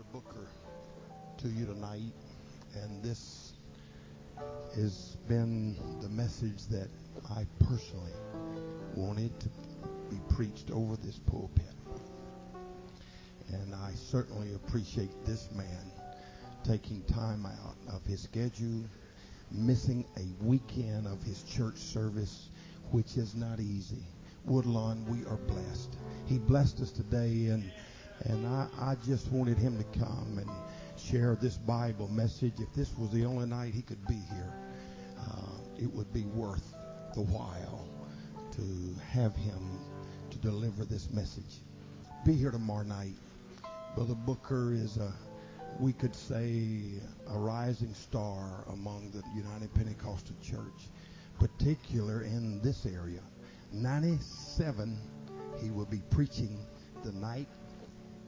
Pastor Booker to you tonight, and this has been the message that I personally wanted to be preached over this pulpit. And I certainly appreciate this man taking time out of his schedule, missing a weekend of his church service, which is not easy. Woodlawn, we are blessed. He blessed us today, and and I, I just wanted him to come and share this Bible message. If this was the only night he could be here, uh, it would be worth the while to have him to deliver this message. Be here tomorrow night. Brother Booker is a, we could say, a rising star among the United Pentecostal Church, particular in this area. 97, he will be preaching the night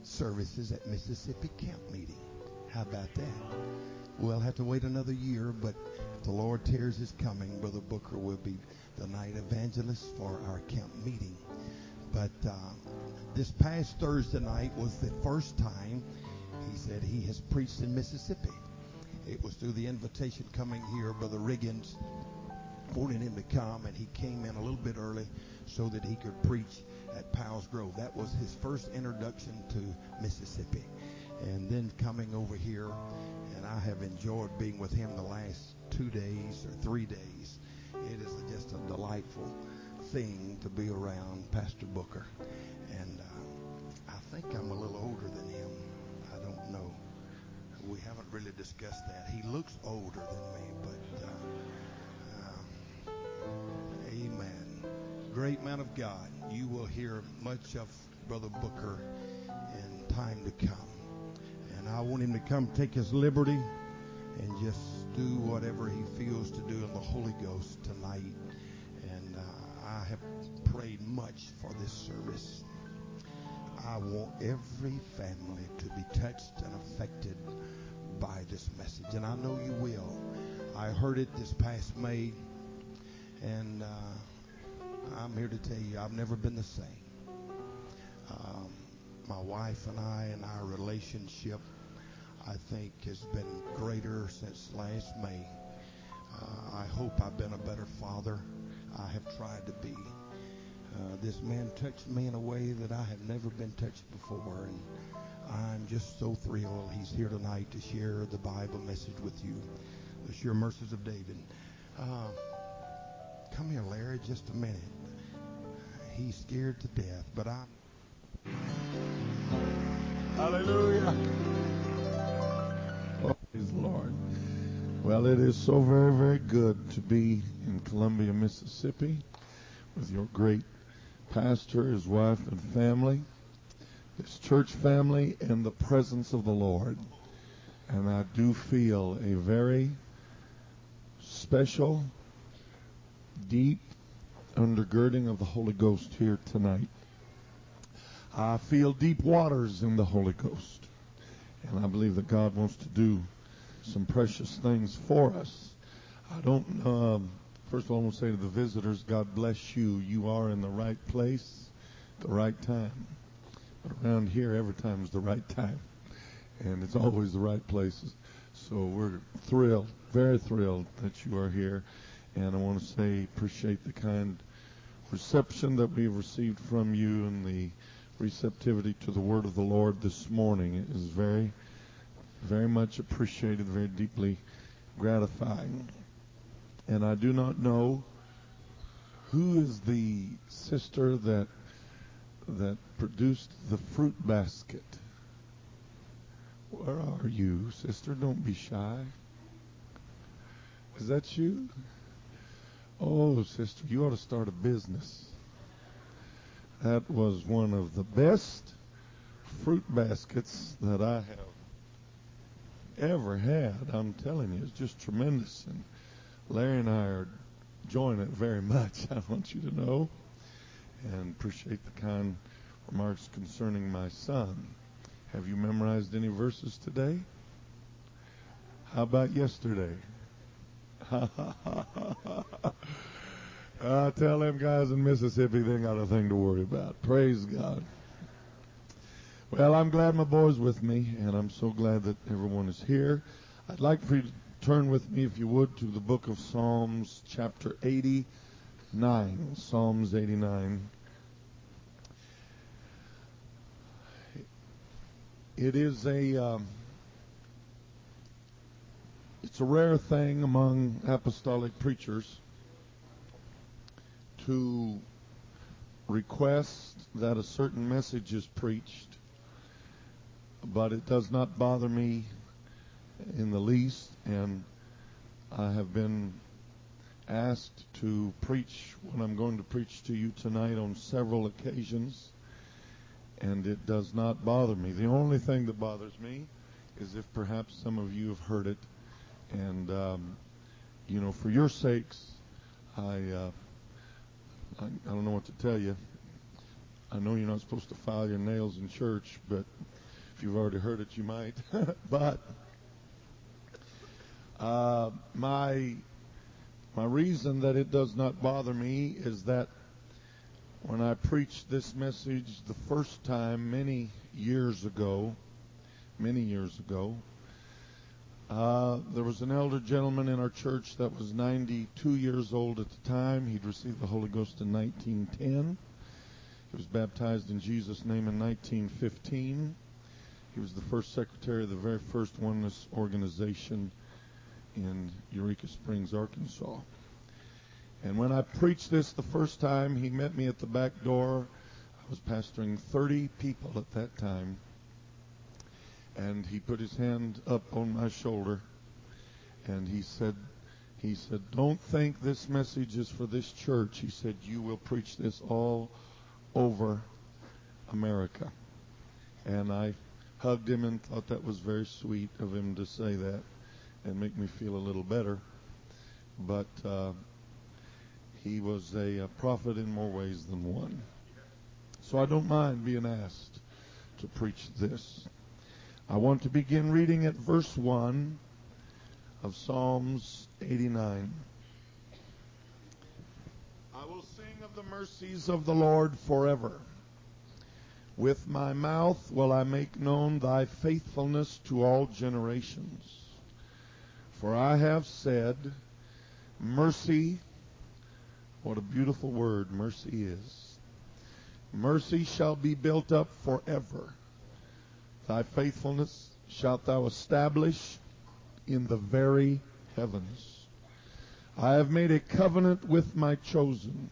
services at Mississippi Camp Meeting. How about that? We'll have to wait another year, but the Lord tears his coming, Brother Booker will be the night evangelist for our camp meeting. But uh, this past Thursday night was the first time he said he has preached in Mississippi. It was through the invitation coming here, Brother Riggins wanted him to come, and he came in a little bit early so that he could preach at Powell's Grove. That was his first introduction to Mississippi. And then coming over here, and I have enjoyed being with him the last two days or three days. It is just a delightful thing to be around Pastor Booker. And uh, I think I'm a little older than him. I don't know. We haven't really discussed that. He looks older than me, but uh, Great man of God. You will hear much of Brother Booker in time to come. And I want him to come take his liberty and just do whatever he feels to do in the Holy Ghost tonight. And uh, I have prayed much for this service. I want every family to be touched and affected by this message. And I know you will. I heard it this past May, and uh, I'm here to tell you I've never been the same. Um, my wife and I and our relationship, I think, has been greater since last May. Uh, I hope I've been a better father. I have tried to be. Uh, this man touched me in a way that I have never been touched before, and I'm just so thrilled he's here tonight to share the Bible message with you, the sure mercies of David. Uh, come here, Larry, just a minute. He's scared to death, but I'm. Hallelujah. Oh, praise the Lord. Well, it is so very, very good to be in Columbia, Mississippi with your great pastor, his wife, and family, his church family, in the presence of the Lord. And I do feel a very special, deep undergirding of the Holy Ghost here tonight. I feel deep waters in the Holy Ghost. And I believe that God wants to do some precious things for us. I don't, um, first of all, I want to say to the visitors, God bless you. You are in the right place, the right time. But around here, every time is the right time. And it's always the right places. So we're thrilled, very thrilled that you are here. And I want to say, appreciate the kind reception that we've received from you and the receptivity to the word of the Lord this morning. It is very, very much appreciated, very deeply gratifying. And I do not know who is the sister that that produced the fruit basket. Where are you, sister? Don't be shy. Is that you? Oh, sister, you ought to start a business. That was one of the best fruit baskets that I have ever had. I'm telling you, it's just tremendous. And Larry and I are enjoying it very much. I want you to know and appreciate the kind remarks concerning my son. Have you memorized any verses today? How about yesterday? I tell them guys in Mississippi they ain't got a thing to worry about. Praise God. Well, I'm glad my boy's with me, and I'm so glad that everyone is here. I'd like for you to turn with me, if you would, to the book of Psalms, chapter 89. Psalms 89. It is a um, it's a rare thing among apostolic preachers to request that a certain message is preached, but it does not bother me in the least, and I have been asked to preach what I'm going to preach to you tonight on several occasions, and it does not bother me. The only thing that bothers me is if perhaps some of you have heard it, and um, you know, for your sakes, I, uh, I I don't know what to tell you. I know you're not supposed to file your nails in church, but if you've already heard it, you might. but uh, my my reason that it does not bother me is that when I preached this message the first time many years ago, many years ago, uh, there was an elder gentleman in our church that was 92 years old at the time. He'd received the Holy Ghost in 1910. He was baptized in Jesus' name in 1915. He was the first secretary of the very first oneness organization in Eureka Springs, Arkansas. And when I preached this the first time, he met me at the back door. I was pastoring 30 people at that time. And he put his hand up on my shoulder and he said, he said, don't think this message is for this church. He said, you will preach this all over America. And I hugged him and thought that was very sweet of him to say that and make me feel a little better. But uh, he was a, a prophet in more ways than one. So I don't mind being asked to preach this. I want to begin reading at verse 1 of Psalms 89. I will sing of the mercies of the Lord forever. With my mouth will I make known thy faithfulness to all generations. For I have said, Mercy, what a beautiful word mercy is. Mercy shall be built up forever. Thy faithfulness shalt thou establish in the very heavens. I have made a covenant with my chosen.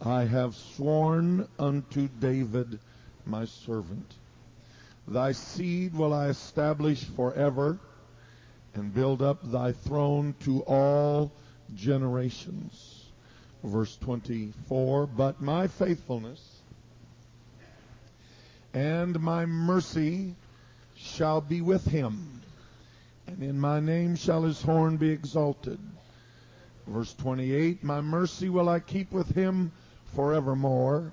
I have sworn unto David my servant. Thy seed will I establish forever and build up thy throne to all generations. Verse 24, but my faithfulness and my mercy shall be with him, and in my name shall his horn be exalted. Verse 28, my mercy will I keep with him forevermore,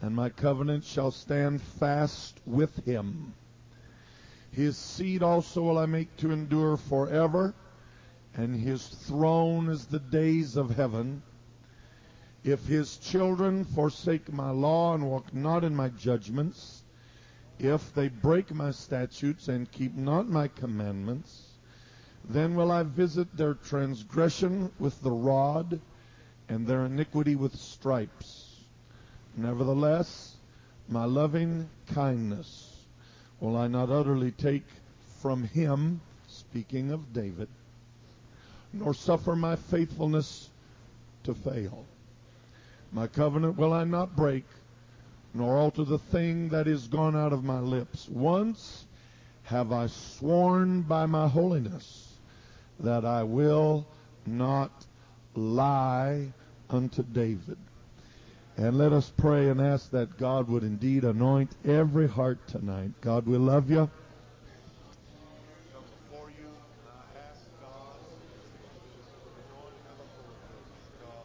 and my covenant shall stand fast with him. His seed also will I make to endure forever, and his throne is the days of heaven. If his children forsake my law and walk not in my judgments, if they break my statutes and keep not my commandments, then will I visit their transgression with the rod and their iniquity with stripes. Nevertheless, my loving kindness will I not utterly take from him, speaking of David, nor suffer my faithfulness to fail. My covenant will I not break, nor alter the thing that is gone out of my lips. Once have I sworn by my holiness that I will not lie unto David. And let us pray and ask that God would indeed anoint every heart tonight. God, we love you. Come before you, and I ask God, the anointing of the Holy Ghost, God.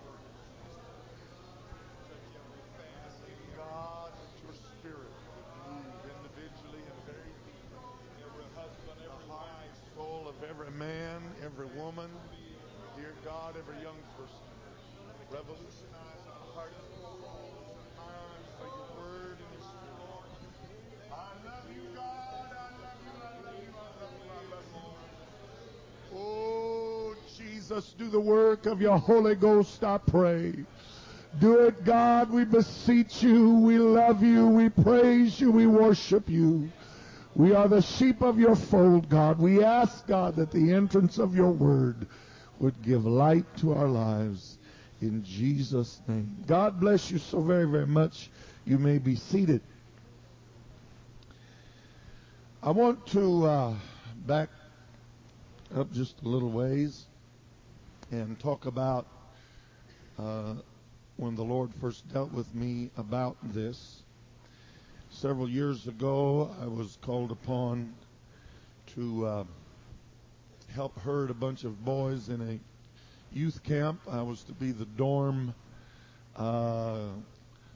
Asking God that your spirit would move individually and very deep. Every husband, every wife, soul of every man, every woman, dear God, every young person. Revolutionize our hearts and souls and minds by your word and your spirit. Oh, Jesus, do the work of your Holy Ghost, I pray. Do it, God. We beseech you. We love you. We praise you. We worship you. We are the sheep of your fold, God. We ask, God, that the entrance of your word would give light to our lives in Jesus' name. God bless you so very, very much. You may be seated. I want to uh, back up just a little ways and talk about uh, when the Lord first dealt with me about this. Several years ago, I was called upon to uh, help herd a bunch of boys in a youth camp. I was to be the dorm uh,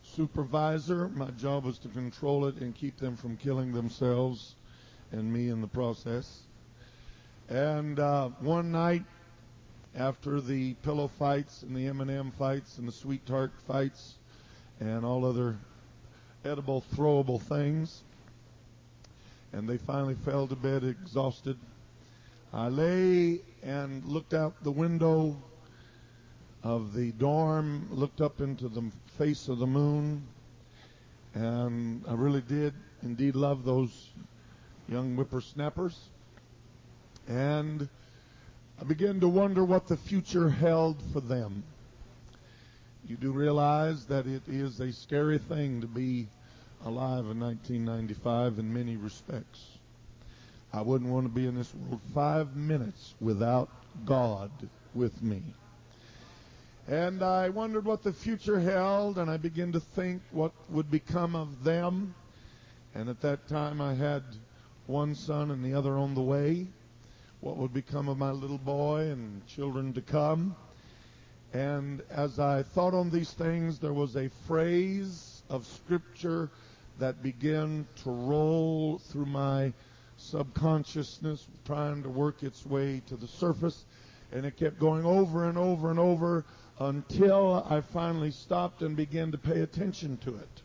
supervisor. My job was to control it and keep them from killing themselves and me in the process. And uh, one night, after the pillow fights and the M&M fights and the sweet tart fights and all other edible throwable things, and they finally fell to bed exhausted. I lay and looked out the window of the dorm, looked up into the face of the moon, and I really did indeed love those young whippersnappers. And I began to wonder what the future held for them. You do realize that it is a scary thing to be alive in 1995 in many respects. I wouldn't want to be in this world five minutes without God with me. And I wondered what the future held, and I began to think what would become of them. And at that time, I had one son and the other on the way. What would become of my little boy and children to come? And as I thought on these things, there was a phrase of Scripture that began to roll through my subconsciousness, trying to work its way to the surface. And it kept going over and over and over until I finally stopped and began to pay attention to it.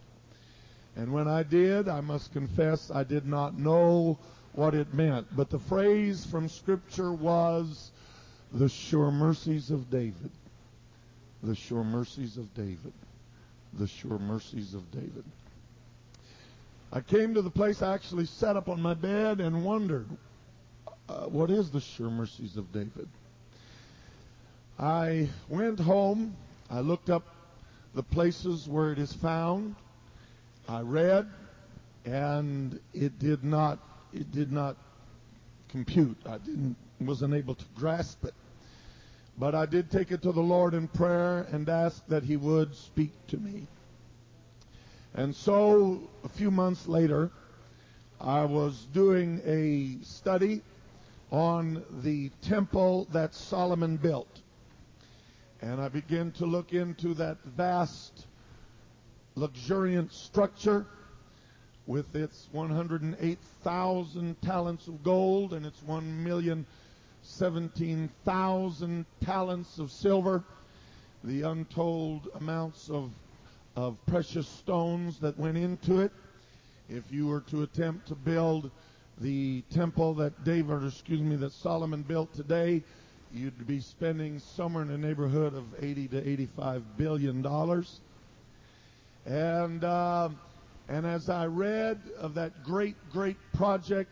And when I did, I must confess I did not know what it meant. But the phrase from Scripture was the sure mercies of David. The sure mercies of David. The sure mercies of David. I came to the place I actually sat up on my bed and wondered, uh, what is the sure mercies of David? I went home. I looked up the places where it is found. I read, and it did not. It did not compute. I didn't. Wasn't able to grasp it. But I did take it to the Lord in prayer and ask that He would speak to me. And so, a few months later, I was doing a study on the temple that Solomon built. And I began to look into that vast, luxuriant structure with its 108,000 talents of gold and its 1,017,000 talents of silver, the untold amounts of, of precious stones that went into it. If you were to attempt to build the temple that David, excuse me, that Solomon built today, you'd be spending somewhere in the neighborhood of 80 to 85 billion dollars. And uh, and as I read of that great, great project,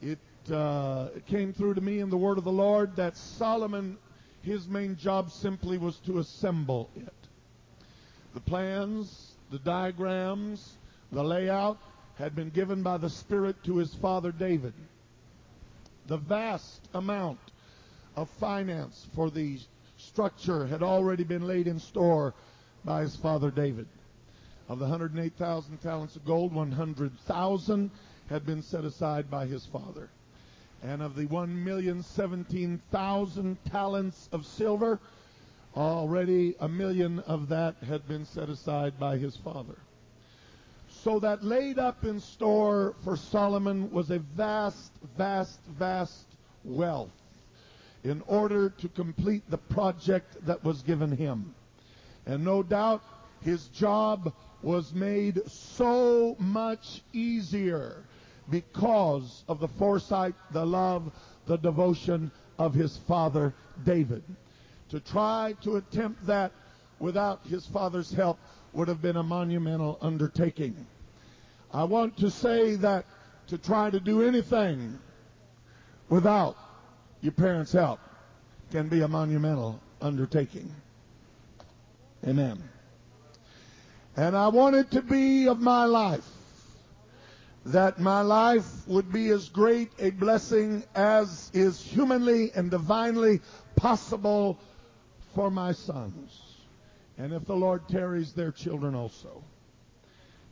it, uh, it came through to me in the word of the Lord that Solomon, his main job simply was to assemble it. The plans, the diagrams, the layout had been given by the Spirit to his father David. The vast amount of finance for the structure had already been laid in store by his father David. Of the 108,000 talents of gold, 100,000 had been set aside by his father. And of the 1,017,000 talents of silver, already a million of that had been set aside by his father. So that laid up in store for Solomon was a vast, vast, vast wealth in order to complete the project that was given him. And no doubt his job was made so much easier because of the foresight, the love, the devotion of his father David. To try to attempt that without his father's help would have been a monumental undertaking. I want to say that to try to do anything without your parents' help can be a monumental undertaking. Amen. And I want it to be of my life that my life would be as great a blessing as is humanly and divinely possible for my sons. And if the Lord tarries, their children also.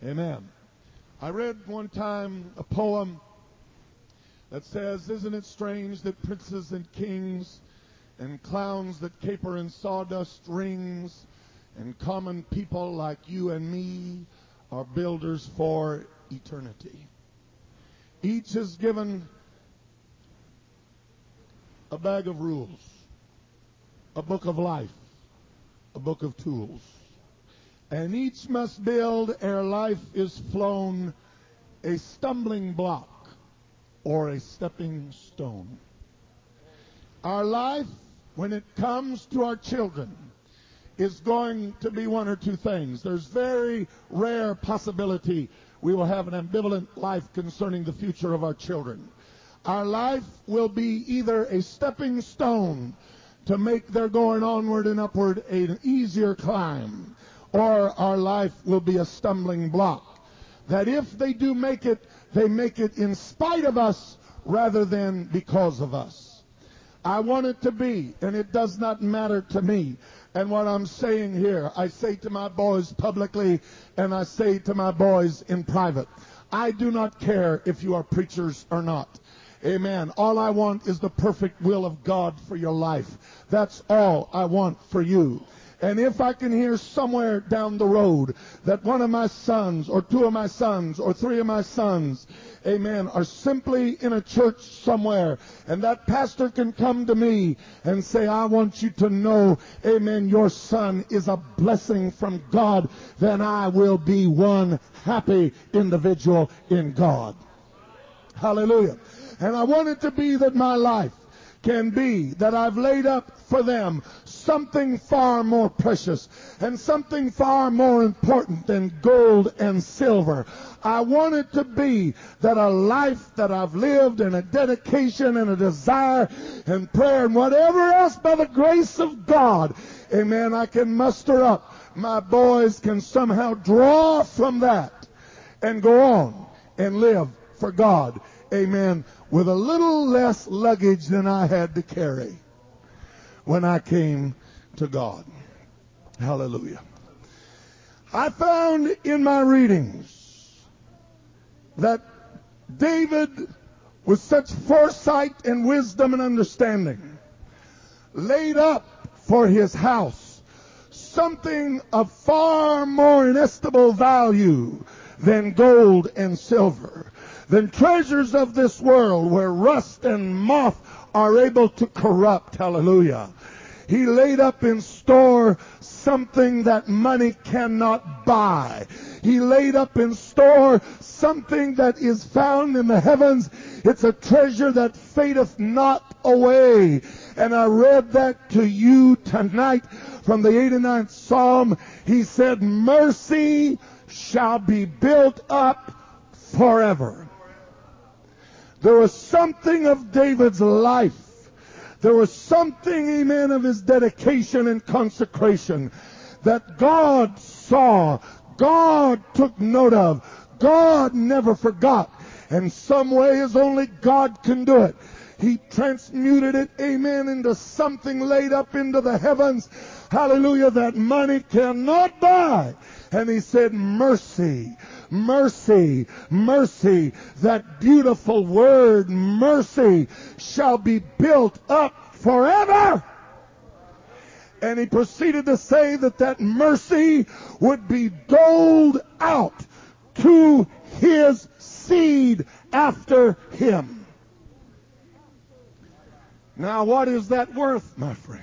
Amen. I read one time a poem that says, Isn't it strange that princes and kings and clowns that caper in sawdust rings and common people like you and me are builders for eternity. Each is given a bag of rules, a book of life, a book of tools. And each must build ere life is flown a stumbling block or a stepping stone. Our life, when it comes to our children, is going to be one or two things. There's very rare possibility we will have an ambivalent life concerning the future of our children. Our life will be either a stepping stone to make their going onward and upward an easier climb, or our life will be a stumbling block. That if they do make it, they make it in spite of us rather than because of us. I want it to be, and it does not matter to me. And what I'm saying here, I say to my boys publicly, and I say to my boys in private. I do not care if you are preachers or not. Amen. All I want is the perfect will of God for your life. That's all I want for you. And if I can hear somewhere down the road that one of my sons, or two of my sons, or three of my sons, amen, are simply in a church somewhere, and that pastor can come to me and say, I want you to know, amen, your son is a blessing from God, then I will be one happy individual in God. Hallelujah. And I want it to be that my life can be that I've laid up for them something far more precious and something far more important than gold and silver. I want it to be that a life that I've lived and a dedication and a desire and prayer and whatever else by the grace of God, amen, I can muster up. My boys can somehow draw from that and go on and live for God. Amen. With a little less luggage than I had to carry when I came to God. Hallelujah. I found in my readings that David, with such foresight and wisdom and understanding, laid up for his house something of far more inestimable value than gold and silver, than treasures of this world where rust and moth are able to corrupt. Hallelujah. He laid up in store something that money cannot buy. He laid up in store something that is found in the heavens. It's a treasure that fadeth not away. And I read that to you tonight from the 89th Psalm. He said, mercy shall be built up forever. There was something of David's life. There was something, amen, of his dedication and consecration that God saw, God took note of, God never forgot. And some way as only God can do it. He transmuted it, amen, into something laid up into the heavens. Hallelujah, that money cannot buy. And he said, mercy, mercy, mercy. That beautiful word, mercy, shall be built up forever. And he proceeded to say that that mercy would be doled out to his seed after him. Now, what is that worth, my friend?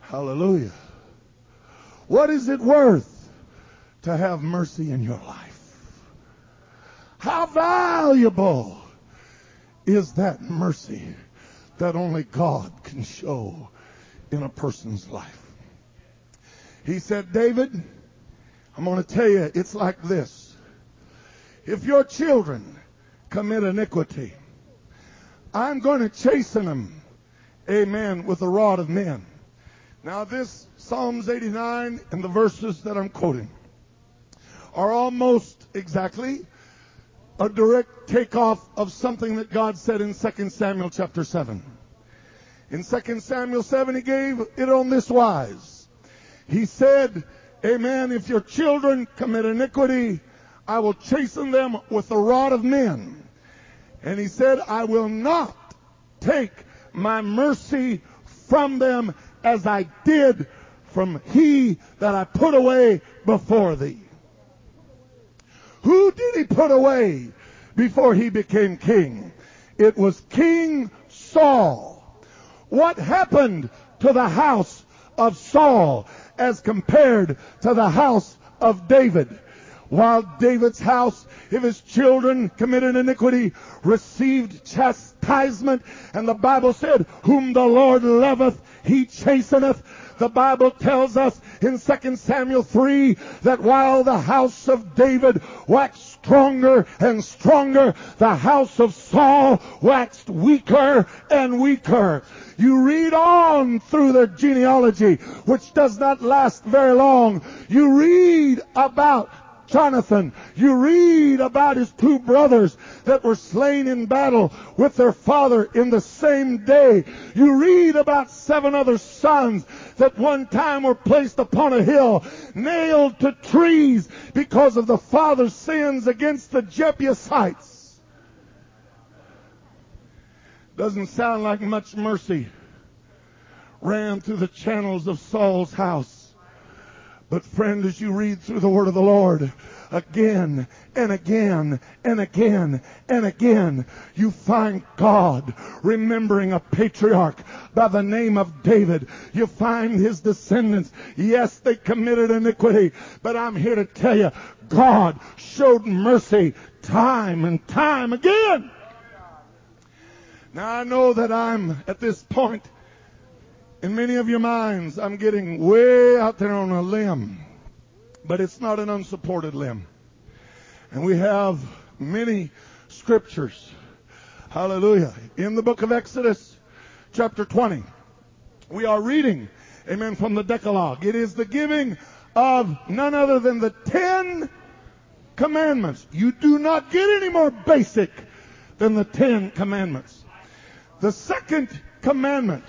Hallelujah. What is it worth to have mercy in your life? How valuable is that mercy that only God can show in a person's life? He said, David, I'm going to tell you, it's like this. If your children commit iniquity, I'm going to chasten them, amen, with the rod of men. Now, this Psalms 89 and the verses that I'm quoting are almost exactly a direct takeoff of something that God said in 2 Samuel chapter 7. In 2 Samuel 7, he gave it on this wise. He said, Amen, if your children commit iniquity, I will chasten them with the rod of men. And he said, I will not take my mercy from them as I did from he that I put away before thee. Who did he put away before he became king? It was King Saul. What happened to the house of Saul as compared to the house of David? While David's house, if his children committed iniquity, received chastisement, and the Bible said, Whom the Lord loveth, he chasteneth. The Bible tells us in 2 Samuel 3 that while the house of David waxed stronger and stronger, the house of Saul waxed weaker and weaker. You read on through the genealogy, which does not last very long. You read about Jonathan. You read about his two brothers that were slain in battle with their father in the same day. You read about seven other sons that one time were placed upon a hill, nailed to trees because of the father's sins against the Jebusites. Doesn't sound like much mercy ran through the channels of Saul's house. But friend, as you read through the word of the Lord, again and again and again and again, you find God remembering a patriarch by the name of David. You find his descendants. Yes, they committed iniquity, but I'm here to tell you, God showed mercy time and time again. Now I know that I'm at this point in many of your minds, I'm getting way out there on a limb, but it's not an unsupported limb. And we have many scriptures. Hallelujah. In the book of Exodus, chapter 20, we are reading, amen, from the Decalogue. It is the giving of none other than the Ten Commandments. You do not get any more basic than the Ten Commandments. The second commandment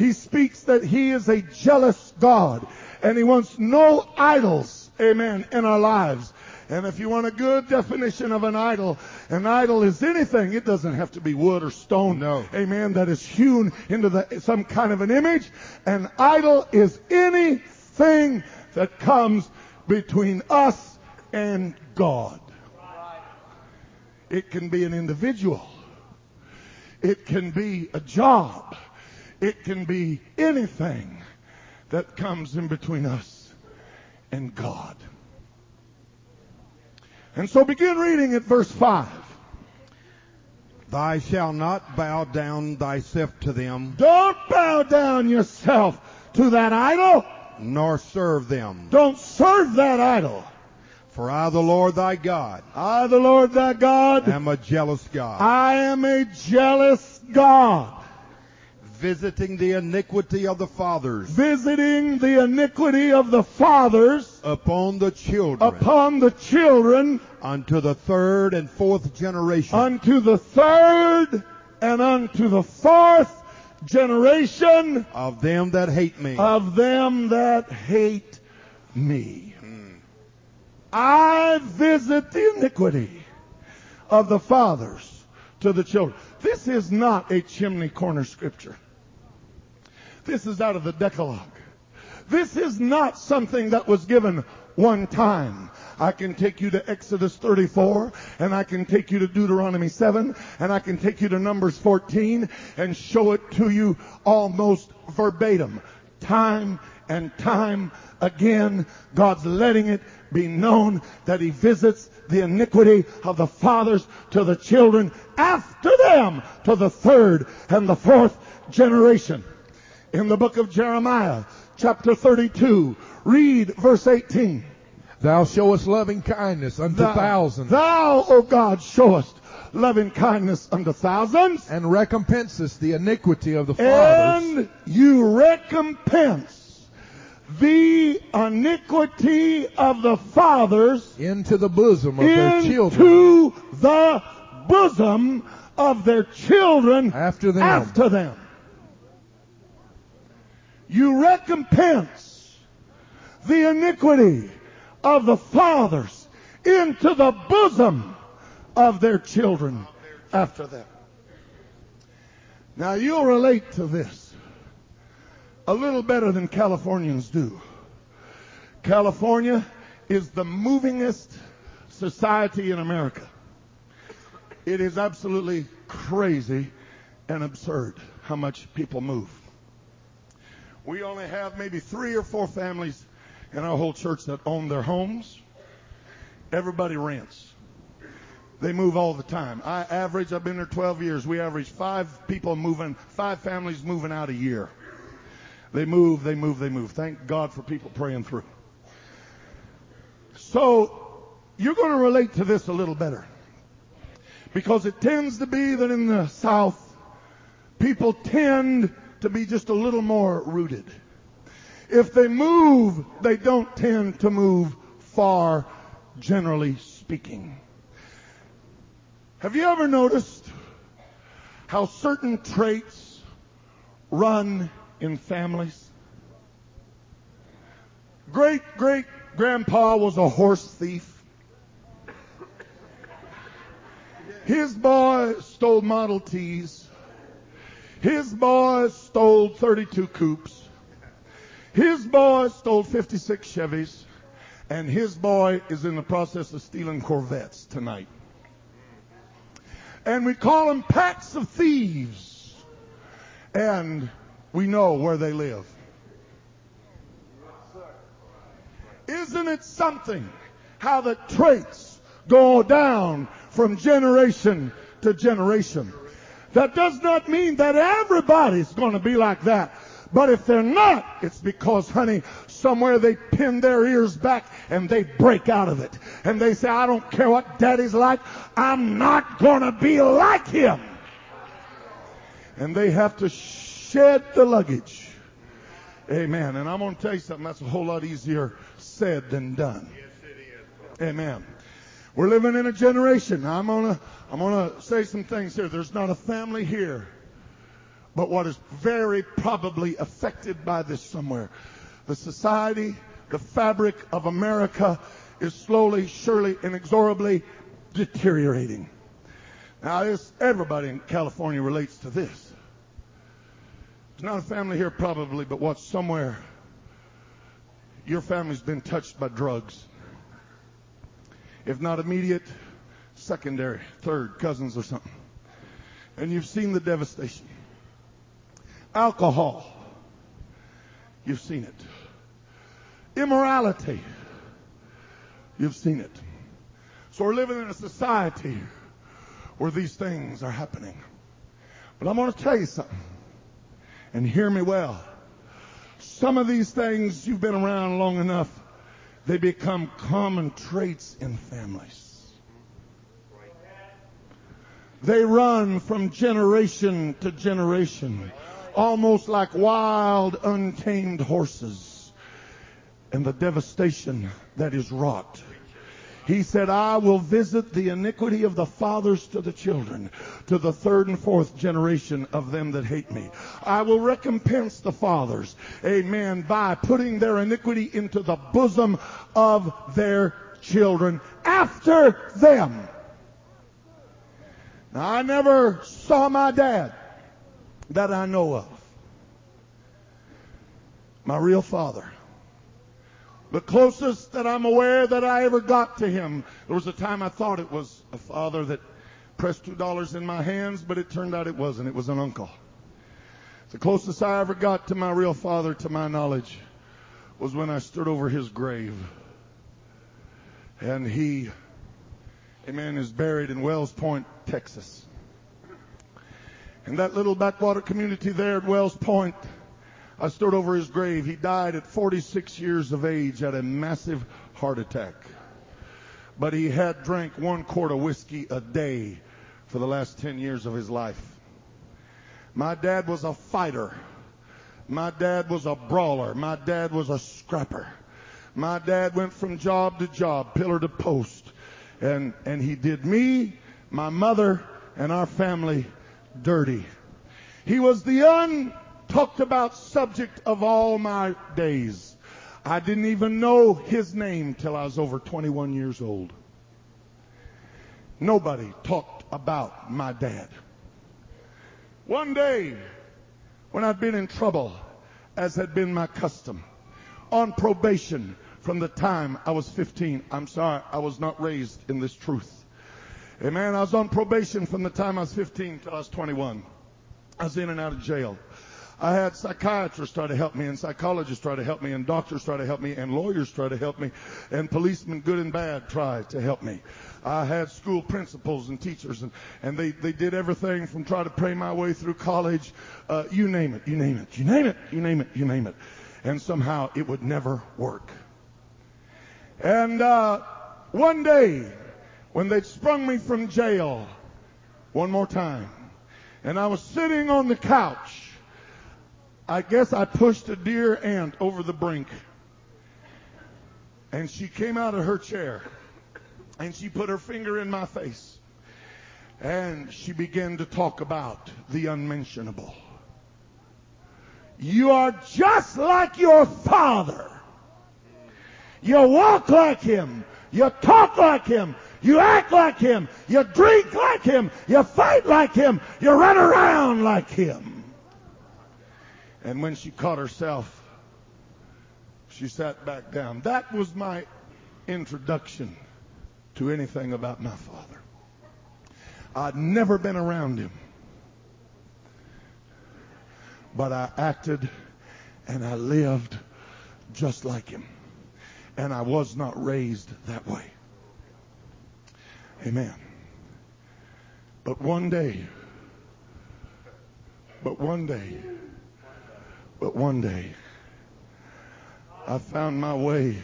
he speaks that he is a jealous God and he wants no idols, amen, in our lives. And if you want a good definition of an idol, an idol is anything. It doesn't have to be wood or stone. No. Amen. That is hewn into the, some kind of an image. An idol is anything that comes between us and God. It can be an individual. It can be a job. It can be anything that comes in between us and God. And so begin reading at verse 5. Thou shalt not bow down thyself to them, Don't bow down yourself to that idol. nor serve them. Don't serve that idol. For I, the Lord thy God, I, the Lord thy God, am a jealous God, I am a jealous God, visiting the iniquity of the fathers visiting the iniquity of the fathers upon the children upon the children unto the third and fourth generation unto the third and unto the fourth generation of them that hate me. of them that hate me. I visit the iniquity of the fathers to the children. This is not a chimney corner scripture. This is out of the Decalogue. This is not something that was given one time. I can take you to Exodus 34 and I can take you to Deuteronomy 7 and I can take you to Numbers 14 and show it to you almost verbatim. Time and time again, God's letting it be known that He visits the iniquity of the fathers to the children after them to the third and the fourth generation. In the book of Jeremiah, chapter 32, read verse 18. Thou showest loving kindness unto Thou, thousands, thou, O God, showest loving kindness unto thousands, and recompensest the iniquity of the fathers. and you recompense the iniquity of the fathers into the bosom of their children into the bosom of their children after them. after them. You recompense the iniquity of the fathers into the bosom of their children after them. Now you'll relate to this a little better than Californians do. California is the movingest society in America. It is absolutely crazy and absurd how much people move. We only have maybe three or four families in our whole church that own their homes. Everybody rents. They move all the time. I average, I've been there 12 years, we average five people moving, five families moving out a year. They move, they move, they move. Thank God for people praying through. So, you're going to relate to this a little better. Because it tends to be that in the South, people tend to be just a little more rooted. If they move, they don't tend to move far, generally speaking. Have you ever noticed how certain traits run in families? Great great grandpa was a horse thief. His boy stole Model Ts. His boy stole 32 coupes. His boy stole 56 Chevys. And his boy is in the process of stealing Corvettes tonight. And we call them packs of thieves. And we know where they live. Isn't it something how the traits go down from generation to generation? That does not mean that everybody's going to be like that. But if they're not, it's because, honey, somewhere they pin their ears back and they break out of it. And they say, I don't care what daddy's like, I'm not going to be like him. And they have to shed the luggage. Amen. And I'm going to tell you something that's a whole lot easier said than done. Amen. We're living in a generation. I'm gonna I'm gonna say some things here. There's not a family here, but what is very probably affected by this somewhere. The society, the fabric of America is slowly, surely, inexorably deteriorating. Now, this, everybody in California relates to this. There's not a family here probably, but what somewhere your family's been touched by drugs. If not immediate, secondary, third, cousins or something. And you've seen the devastation. Alcohol. You've seen it. Immorality. You've seen it. So we're living in a society where these things are happening. But I'm going to tell you something. And hear me well. Some of these things you've been around long enough, they become common traits in families. They run from generation to generation, almost like wild, untamed horses, and the devastation that is wrought. He said, I will visit the iniquity of the fathers to the children, to the third and fourth generation of them that hate me. I will recompense the fathers, amen, by putting their iniquity into the bosom of their children after them. Now, I never saw my dad that I know of. My real father. The closest that I'm aware that I ever got to him, there was a time I thought it was a father that pressed two dollars in my hands, but it turned out it wasn't. It was an uncle. The closest I ever got to my real father, to my knowledge, was when I stood over his grave. And he, a man, is buried in Wills Point, Texas. In that little backwater community there at Wills Point, I stood over his grave. He died at 46 years of age at a massive heart attack. But he had drank one quart of whiskey a day for the last 10 years of his life. My dad was a fighter. My dad was a brawler. My dad was a scrapper. My dad went from job to job, pillar to post. And, and he did me, my mother, and our family dirty. He was the untalked about subject of all my days. I didn't even know his name till I was over 21 years old. Nobody talked about my dad. One day, when I'd been in trouble, as had been my custom, on probation from the time I was 15. I'm sorry, I was not raised in this truth. Amen. I was on probation from the time I was 15 till I was 21. I was in and out of jail. I had psychiatrists try to help me, and psychologists try to help me, and doctors try to help me, and lawyers try to help me, and policemen, good and bad, try to help me. I had school principals and teachers, and, and they, they did everything from try to pray my way through college, uh, you name it, you name it, you name it, you name it, you name it. And somehow it would never work. And uh, one day, when they'd sprung me from jail, one more time, and I was sitting on the couch, I guess I pushed a dear aunt over the brink. And she came out of her chair and she put her finger in my face and she began to talk about the unmentionable. You are just like your father. You walk like him. You talk like him. You act like him. You drink like him. You fight like him. You run around like him. And when she caught herself, she sat back down. That was my introduction to anything about my father. I'd never been around him. But I acted and I lived just like him. And I was not raised that way. Amen. But one day, but one day, but one day, I found my way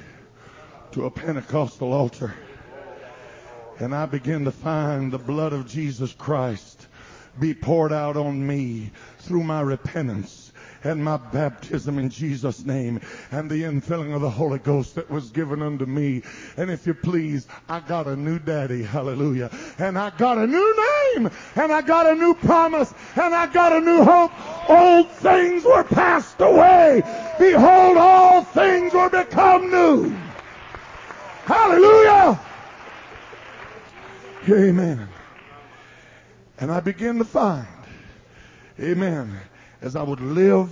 to a Pentecostal altar. And I began to find the blood of Jesus Christ be poured out on me through my repentance and my baptism in Jesus' name and the infilling of the Holy Ghost that was given unto me. And if you please, I got a new daddy. Hallelujah. And I got a new name and I got a new promise and I got a new hope. Old things were passed away. Behold, all things were become new. Hallelujah. Amen. And I begin to find, amen, as I would live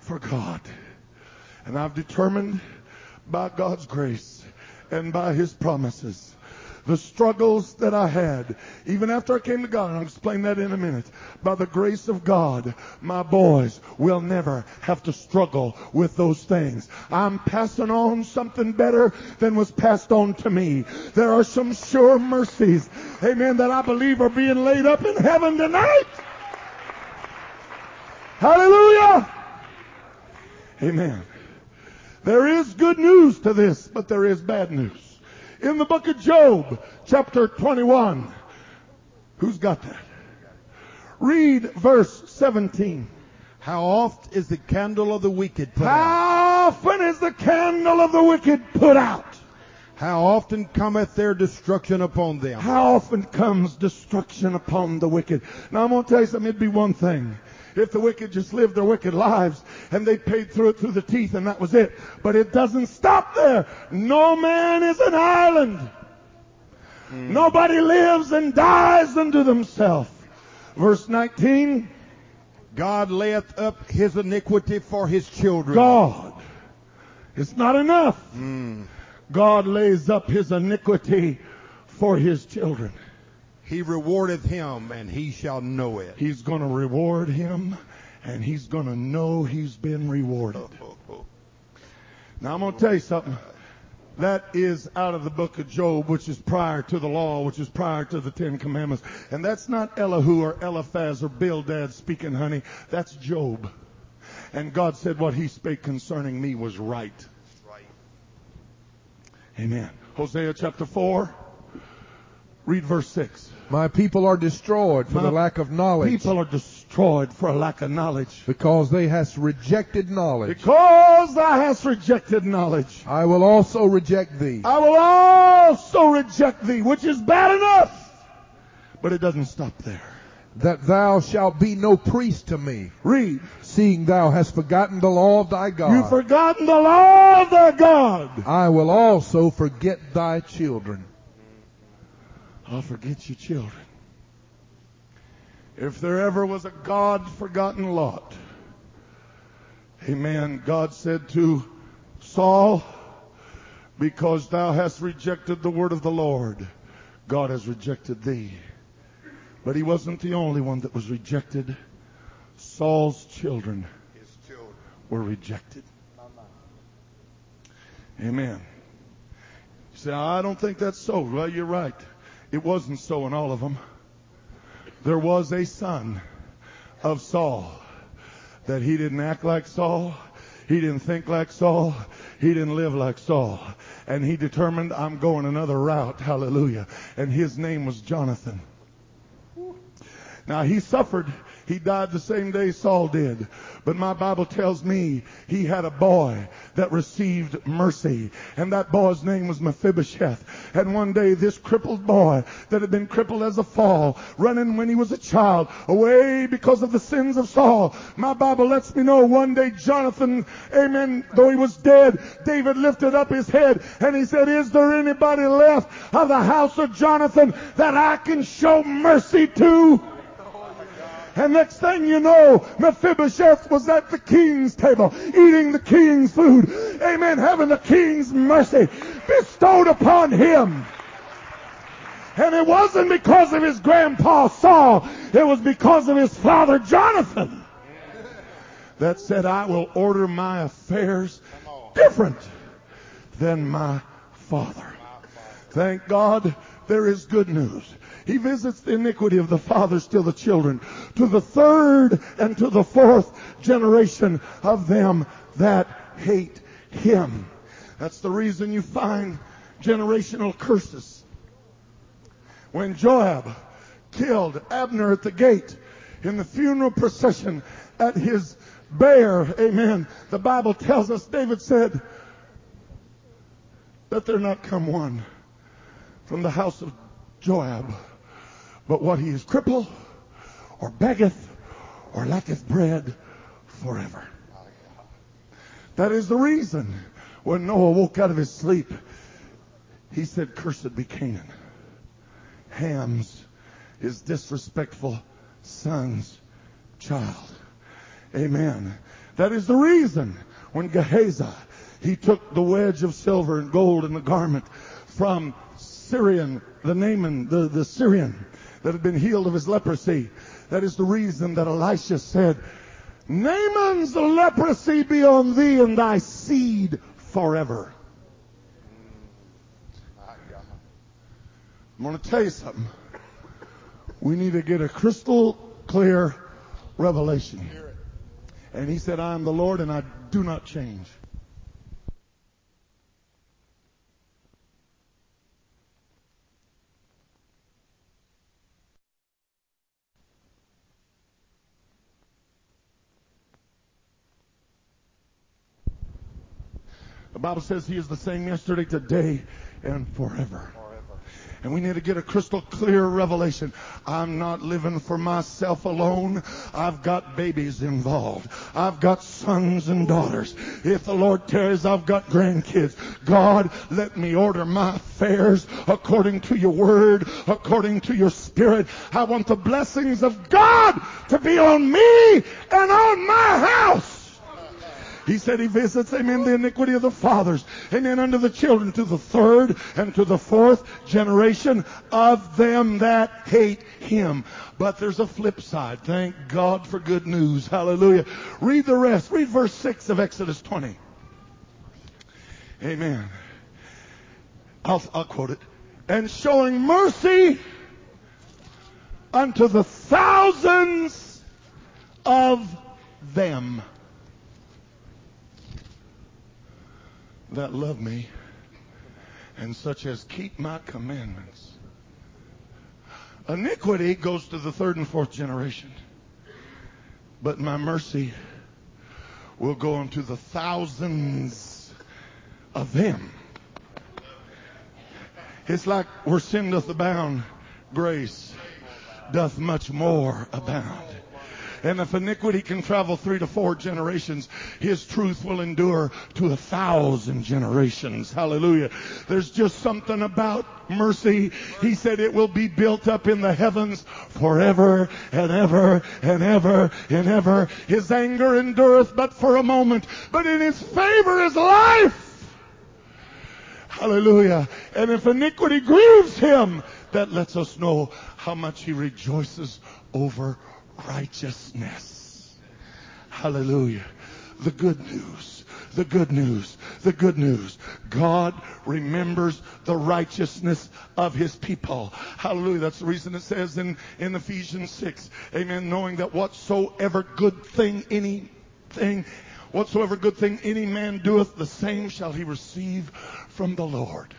for God. And I've determined by God's grace and by His promises the struggles that I had, even after I came to God, and I'll explain that in a minute. By the grace of God, my boys will never have to struggle with those things. I'm passing on something better than was passed on to me. There are some sure mercies, amen, that I believe are being laid up in heaven tonight. Hallelujah. Amen. There is good news to this, but there is bad news. In the book of Job, chapter 21. Who's got that? Read verse 17. How oft is the candle of the wicked put out? How often is the candle of the wicked put out? How often cometh their destruction upon them? How often comes destruction upon the wicked? Now I'm going to tell you something. It'd be one thing if the wicked just lived their wicked lives and they paid through it through the teeth and that was it. But it doesn't stop there. No man is an island. Hmm. Nobody lives and dies unto themselves. Verse 19. God layeth up his iniquity for his children. God. It's not enough. Hmm. God lays up his iniquity for his children. He rewardeth him, and he shall know it. He's going to reward him, and he's going to know he's been rewarded. Now I'm going to tell you something. That is out of the book of Job, which is prior to the law, which is prior to the Ten Commandments. And that's not Elihu or Eliphaz or Bildad speaking, honey. That's Job. And God said what he spake concerning me was right. Amen. Hosea chapter 4. Read verse 6. My people are destroyed for My the lack of knowledge, People are destroyed for a lack of knowledge. because they hast rejected knowledge. Because thou hast rejected knowledge, I will also reject thee. I will also reject thee, which is bad enough. But it doesn't stop there. that thou shalt be no priest to me, Read. seeing thou hast forgotten the law of thy God. You've forgotten the law of thy God. I will also forget thy children. I'll forget your children. If there ever was a God forgotten lot, amen, God said to Saul, because thou hast rejected the word of the Lord, God has rejected thee. But he wasn't the only one that was rejected. Saul's children were rejected. Amen. You say, I don't think that's so. Well, you're right. It wasn't so in all of them. There was a son of Saul that he didn't act like Saul. He didn't think like Saul. He didn't live like Saul. And he determined, I'm going another route. Hallelujah. And his name was Jonathan. Now he suffered. He died the same day Saul did. But my Bible tells me he had a boy that received mercy. And that boy's name was Mephibosheth. And one day this crippled boy that had been crippled as a fall, running when he was a child, away because of the sins of Saul. My Bible lets me know one day Jonathan, amen, though he was dead, David lifted up his head and he said, is there anybody left of the house of Jonathan that I can show mercy to? And next thing you know, Mephibosheth was at the king's table, eating the king's food. Amen. Having the king's mercy bestowed upon him. And it wasn't because of his grandpa Saul. It was because of his father Jonathan. That said, I will order my affairs different than my father. Thank God there is good news. He visits the iniquity of the fathers to the children, to the third and to the fourth generation of them that hate him. That's the reason you find generational curses. When Joab killed Abner at the gate in the funeral procession at his bear, amen, the Bible tells us David said, Let there not come one from the house of Joab but what he is crippled or beggeth or lacketh bread forever. That is the reason when Noah woke out of his sleep, he said, Cursed be Canaan. Ham's his disrespectful son's child. Amen. That is the reason when Gehazi, he took the wedge of silver and gold in the garment from Syrian, the Naaman, the, the Syrian, that had been healed of his leprosy. That is the reason that Elisha said, Naaman's leprosy be on thee and thy seed forever. I'm going to tell you something. We need to get a crystal clear revelation. And he said, I am the Lord and I do not change. The Bible says he is the same yesterday, today, and forever. And we need to get a crystal clear revelation. I'm not living for myself alone. I've got babies involved. I've got sons and daughters. If the Lord tarries, I've got grandkids. God, let me order my affairs according to your word, according to your spirit. I want the blessings of God to be on me and on my house. He said he visits in the iniquity of the fathers, then unto the children, to the third and to the fourth generation of them that hate him. But there's a flip side. Thank God for good news. Hallelujah. Read the rest. Read verse 6 of Exodus 20. Amen. I'll, I'll quote it. And showing mercy unto the thousands of them that love me and such as keep my commandments. Iniquity goes to the third and fourth generation, but my mercy will go into the thousands of them. It's like where sin doth abound, grace doth much more abound. And if iniquity can travel three to four generations, his truth will endure to a thousand generations. Hallelujah. There's just something about mercy. He said it will be built up in the heavens forever and ever and ever and ever. His anger endureth but for a moment, but in his favor is life. Hallelujah. And if iniquity grieves him, that lets us know how much he rejoices over righteousness. Hallelujah. The good news. The good news. The good news. God remembers the righteousness of his people. Hallelujah. That's the reason it says in, in Ephesians 6. Amen. Knowing that whatsoever good thing anything whatsoever good thing any man doeth, the same shall he receive from the Lord.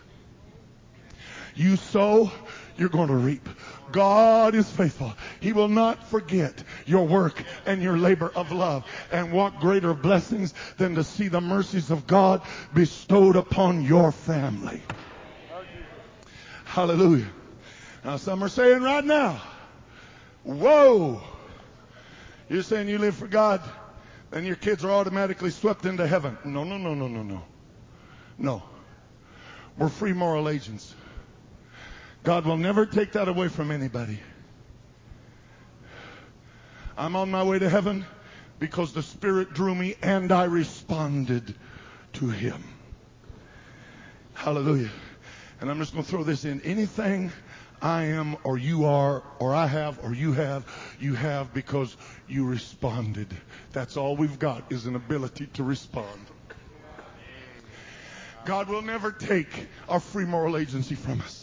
You sow, you're going to reap. God is faithful. He will not forget your work and your labor of love. And what greater blessings than to see the mercies of God bestowed upon your family. Hallelujah. Now some are saying right now, whoa, you're saying you live for God, then your kids are automatically swept into heaven. No, no, no, no, no, no. No. We're free moral agents. God will never take that away from anybody. I'm on my way to heaven because the Spirit drew me and I responded to Him. Hallelujah. And I'm just going to throw this in. Anything I am or you are or I have or you have, you have because you responded. That's all we've got is an ability to respond. God will never take our free moral agency from us.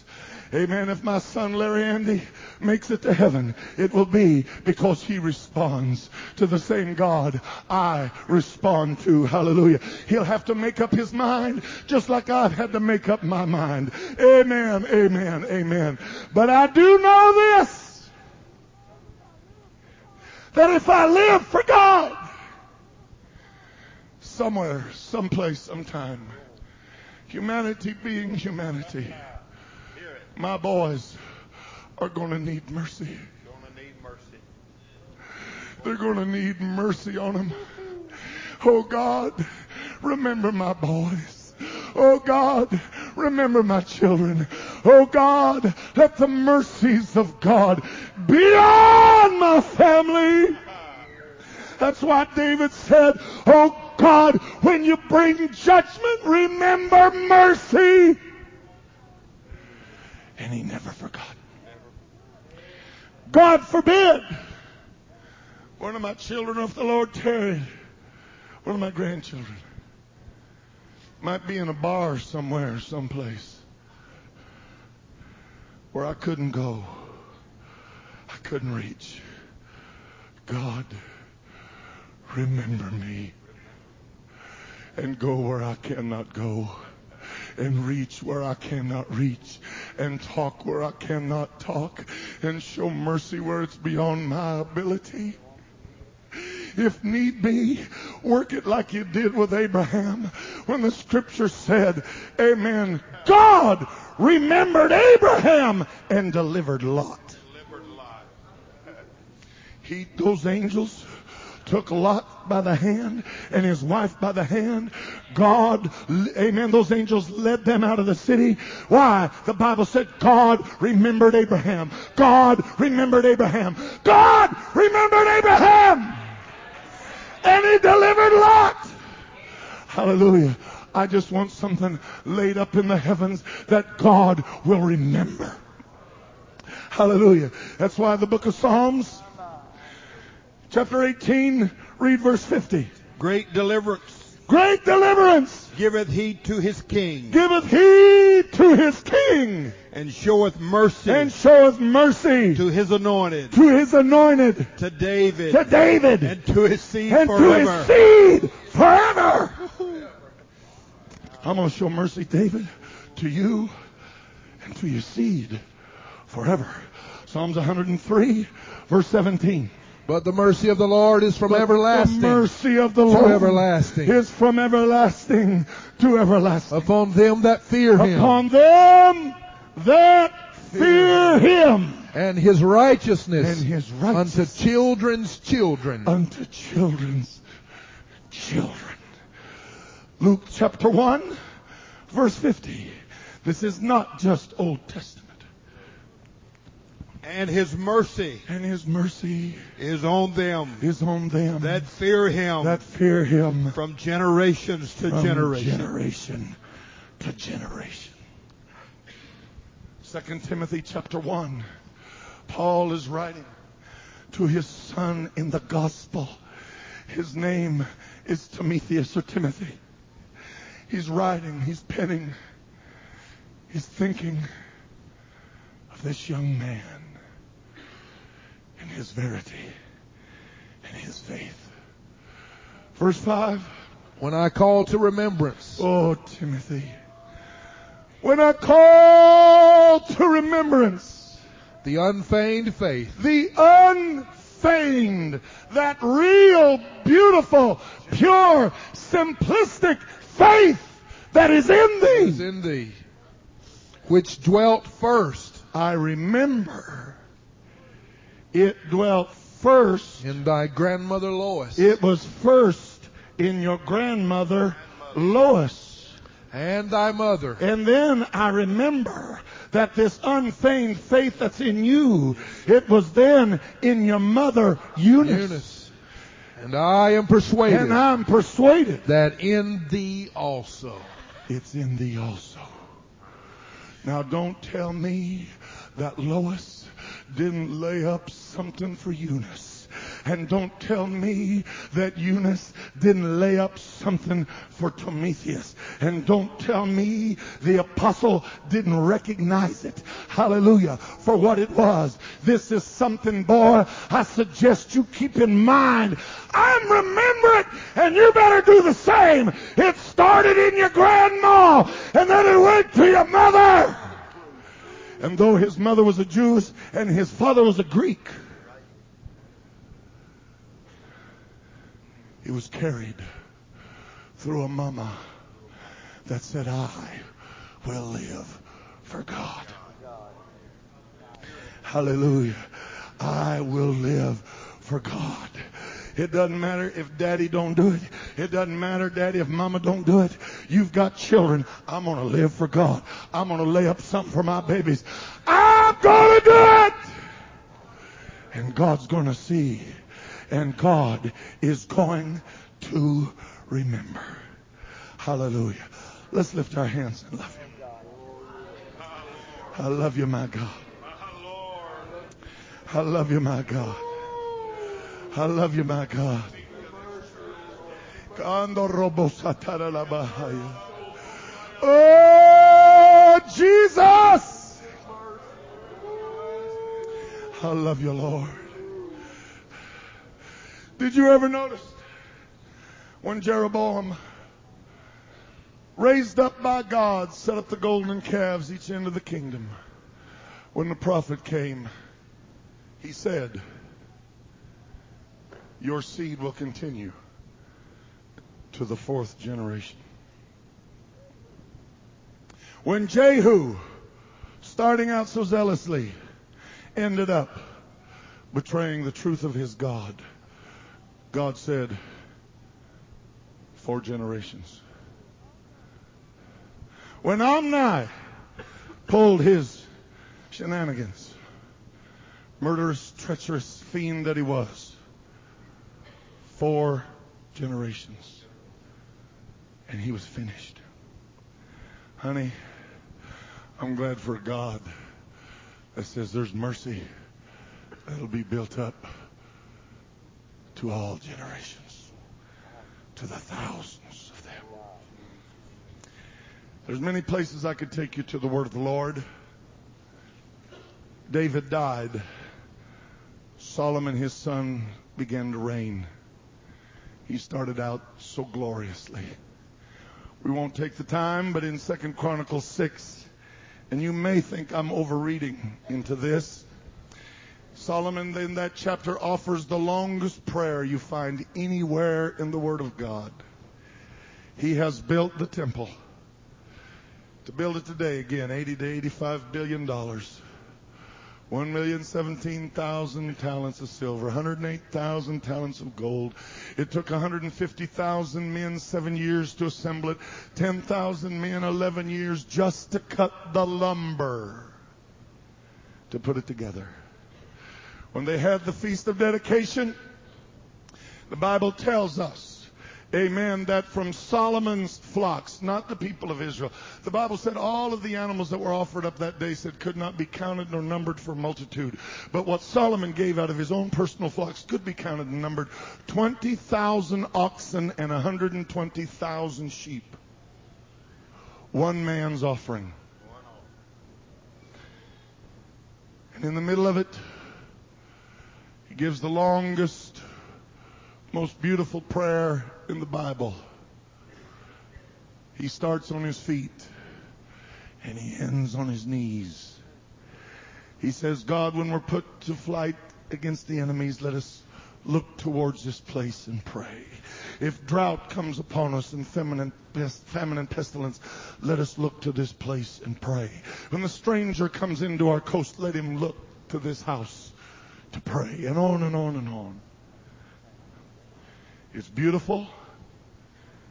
Amen. If my son Larry Andy makes it to heaven, it will be because he responds to the same God I respond to. Hallelujah. He'll have to make up his mind just like I've had to make up my mind. Amen. Amen. Amen. But I do know this. That if I live for God, somewhere, someplace, sometime, humanity being humanity, my boys are going to need mercy. They're going to need mercy on them. Oh God, remember my boys. Oh God, remember my children. Oh God, let the mercies of God be on my family. That's why David said, Oh God, when you bring judgment, remember mercy. And he never forgot. God forbid one of my children, if the Lord tarried, one of my grandchildren, might be in a bar somewhere, someplace, where I couldn't go. I couldn't reach. God, remember me and go where I cannot go and reach where I cannot reach and talk where I cannot talk and show mercy where it's beyond my ability. If need be, work it like you did with Abraham when the scripture said, Amen. God remembered Abraham and delivered Lot. He, those angels took Lot by the hand and his wife by the hand. God, amen, those angels led them out of the city. Why? The Bible said God remembered Abraham. God remembered Abraham. God remembered Abraham. And he delivered Lot. Hallelujah. I just want something laid up in the heavens that God will remember. Hallelujah. That's why the book of Psalms, chapter 18, read verse 50. Great deliverance great deliverance, giveth heed to his king, giveth heed to his king, and showeth mercy and showeth mercy to his anointed, to his anointed, to David, to David, and to his seed and to forever. his seed forever. I'm going to show mercy, David, to you and to your seed forever. Psalms 103, verse 17. But the mercy of the Lord is from But everlasting The mercy of the Lord everlasting is from everlasting to everlasting. upon them that fear him, Upon them that fear him and his righteousness and his unto children's children. unto children's children. Luke chapter 1, verse 50. This is not just Old Testament. And his mercy And his mercy is on them is on them that fear him that fear him from generations to from generation. generation to generation. Second Timothy chapter 1. Paul is writing to his son in the gospel. His name is Timotheus or Timothy. He's writing, he's penning, he's thinking of this young man and his verity and his faith. Verse 5. When I call to remembrance Oh, Timothy. When I call to remembrance the unfeigned faith the unfeigned, that real, beautiful, pure, simplistic faith that is in is in thee, which dwelt first I remember it dwelt first. in thy grandmother Lois, It was first in your grandmother Lois. and thy mother, And then I remember that this unfeigned faith that's in you, it was then in your mother Eunice. Eunice. And I am persuaded And I'm persuaded that in thee also. it's in thee also. Now don't tell me that Lois didn't lay up something for Eunice. And don't tell me that Eunice didn't lay up something for Timotheus. And don't tell me the apostle didn't recognize it. Hallelujah. For what it was. This is something, boy, I suggest you keep in mind. I'm remembering, and you better do the same. It started in your grandma, and then it went to your mother. And though his mother was a Jew and his father was a Greek, he was carried through a mama that said, I will live for God. Hallelujah. I will live for God. It doesn't matter if daddy don't do it. It doesn't matter, daddy, if mama don't do it. You've got children. I'm going to live for God. I'm going to lay up something for my babies. I'm going to do it. And God's going to see. And God is going to remember. Hallelujah. Let's lift our hands and love Him. I love you, my God. I love you, my God. I love you, my God. Oh, Jesus! I love you, Lord. Did you ever notice when Jeroboam, raised up by God, set up the golden calves each end of the kingdom? When the prophet came, he said, Your seed will continue to the fourth generation. When Jehu, starting out so zealously, ended up betraying the truth of his God, God said, Four generations. When Omri pulled his shenanigans, murderous, treacherous fiend that he was, four generations, and he was finished. Honey, I'm glad for God that says there's mercy that'll be built up to all generations, to the thousands of them. There's many places I could take you to the word of the Lord. David died. Solomon, his son, began to reign. He started out so gloriously. We won't take the time, but in Second Chronicles 6, and you may think I'm overreading into this, Solomon in that chapter offers the longest prayer you find anywhere in the Word of God. He has built the temple. To build it today, again, 80 to 85 billion dollars. 1,017,000 talents of silver, 108,000 talents of gold. It took 150,000 men seven years to assemble it, 10,000 men 11 years just to cut the lumber to put it together. When they had the Feast of Dedication, the Bible tells us Amen. That from Solomon's flocks, not the people of Israel. The Bible said all of the animals that were offered up that day said could not be counted nor numbered for multitude. But what Solomon gave out of his own personal flocks could be counted and numbered 20,000 oxen and 120,000 sheep. One man's offering. And in the middle of it, he gives the longest, most beautiful prayer in the Bible. He starts on his feet and he ends on his knees. He says, God, when we're put to flight against the enemies, let us look towards this place and pray. If drought comes upon us and famine and pestilence, let us look to this place and pray. When the stranger comes into our coast, let him look to this house to pray. And on and on and on. It's beautiful.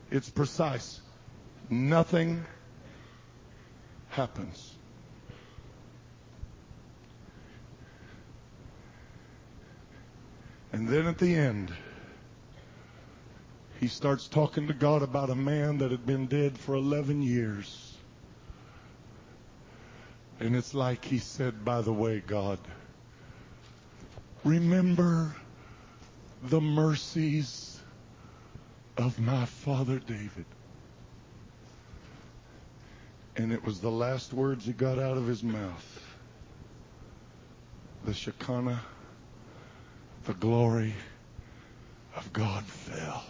It's precise. Nothing happens. And then at the end, he starts talking to God about a man that had been dead for 11 years. And it's like he said, by the way, God, remember the mercies of my father David. And it was the last words he got out of his mouth. The Shekinah, the glory of God fell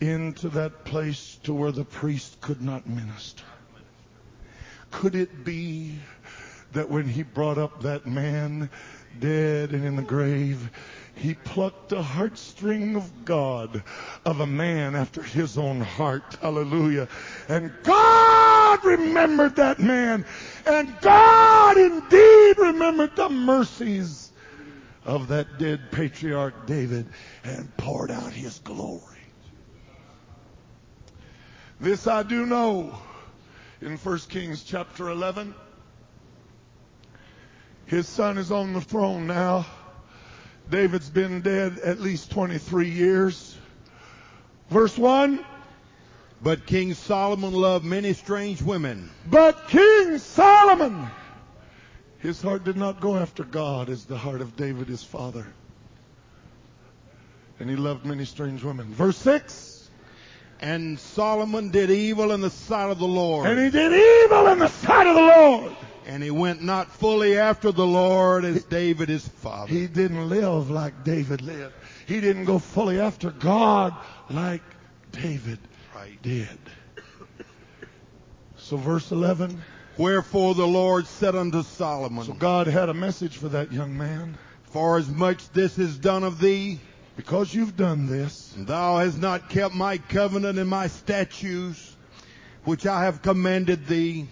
into that place to where the priest could not minister. Could it be that when he brought up that man dead and in the grave, he plucked a heartstring of God, of a man after his own heart. Hallelujah. And God remembered that man. And God indeed remembered the mercies of that dead patriarch David and poured out his glory. This I do know in 1 Kings chapter 11. His son is on the throne now. David's been dead at least 23 years. Verse 1. But King Solomon loved many strange women. But King Solomon, his heart did not go after God as the heart of David, his father. And he loved many strange women. Verse 6. And Solomon did evil in the sight of the Lord. And he did evil in the sight of the Lord. And he went not fully after the Lord as David his father. He didn't live like David lived. He didn't go fully after God like David right. did. So verse 11. Wherefore the Lord said unto Solomon. So God had a message for that young man. For as much this is done of thee. Because you've done this. Thou hast not kept my covenant and my statutes, which I have commanded thee.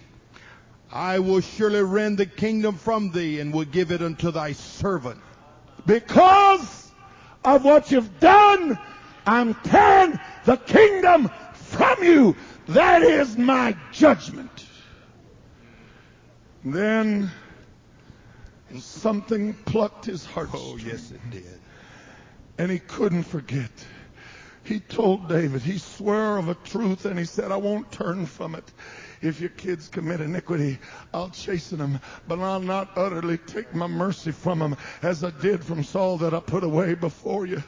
I will surely rend the kingdom from thee and will give it unto thy servant. Because of what you've done, I'm tearing the kingdom from you. That is my judgment. Then something plucked his heart. Oh, yes, it did. And he couldn't forget. He told David, he swore of a truth and he said, I won't turn from it. If your kids commit iniquity, I'll chasten them, but I'll not utterly take my mercy from them as I did from Saul that I put away before you.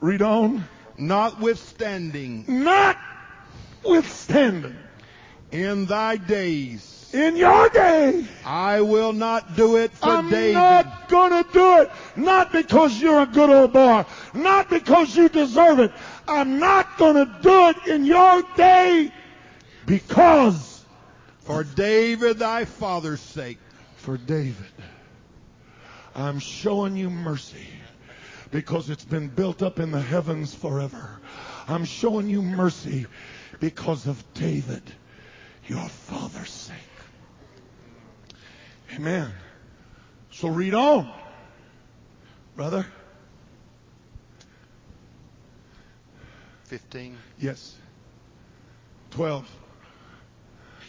Read on. Notwithstanding. Notwithstanding. In thy days, in your day. I will not do it for I'm David. not gonna do it. Not because you're a good old boy. Not because you deserve it. I'm not gonna do it in your day because For David thy father's sake. for David. I'm showing you mercy because it's been built up in the heavens forever. I'm showing you mercy because of David, your father's sake. Amen. So read on, brother. 15. Yes. 12.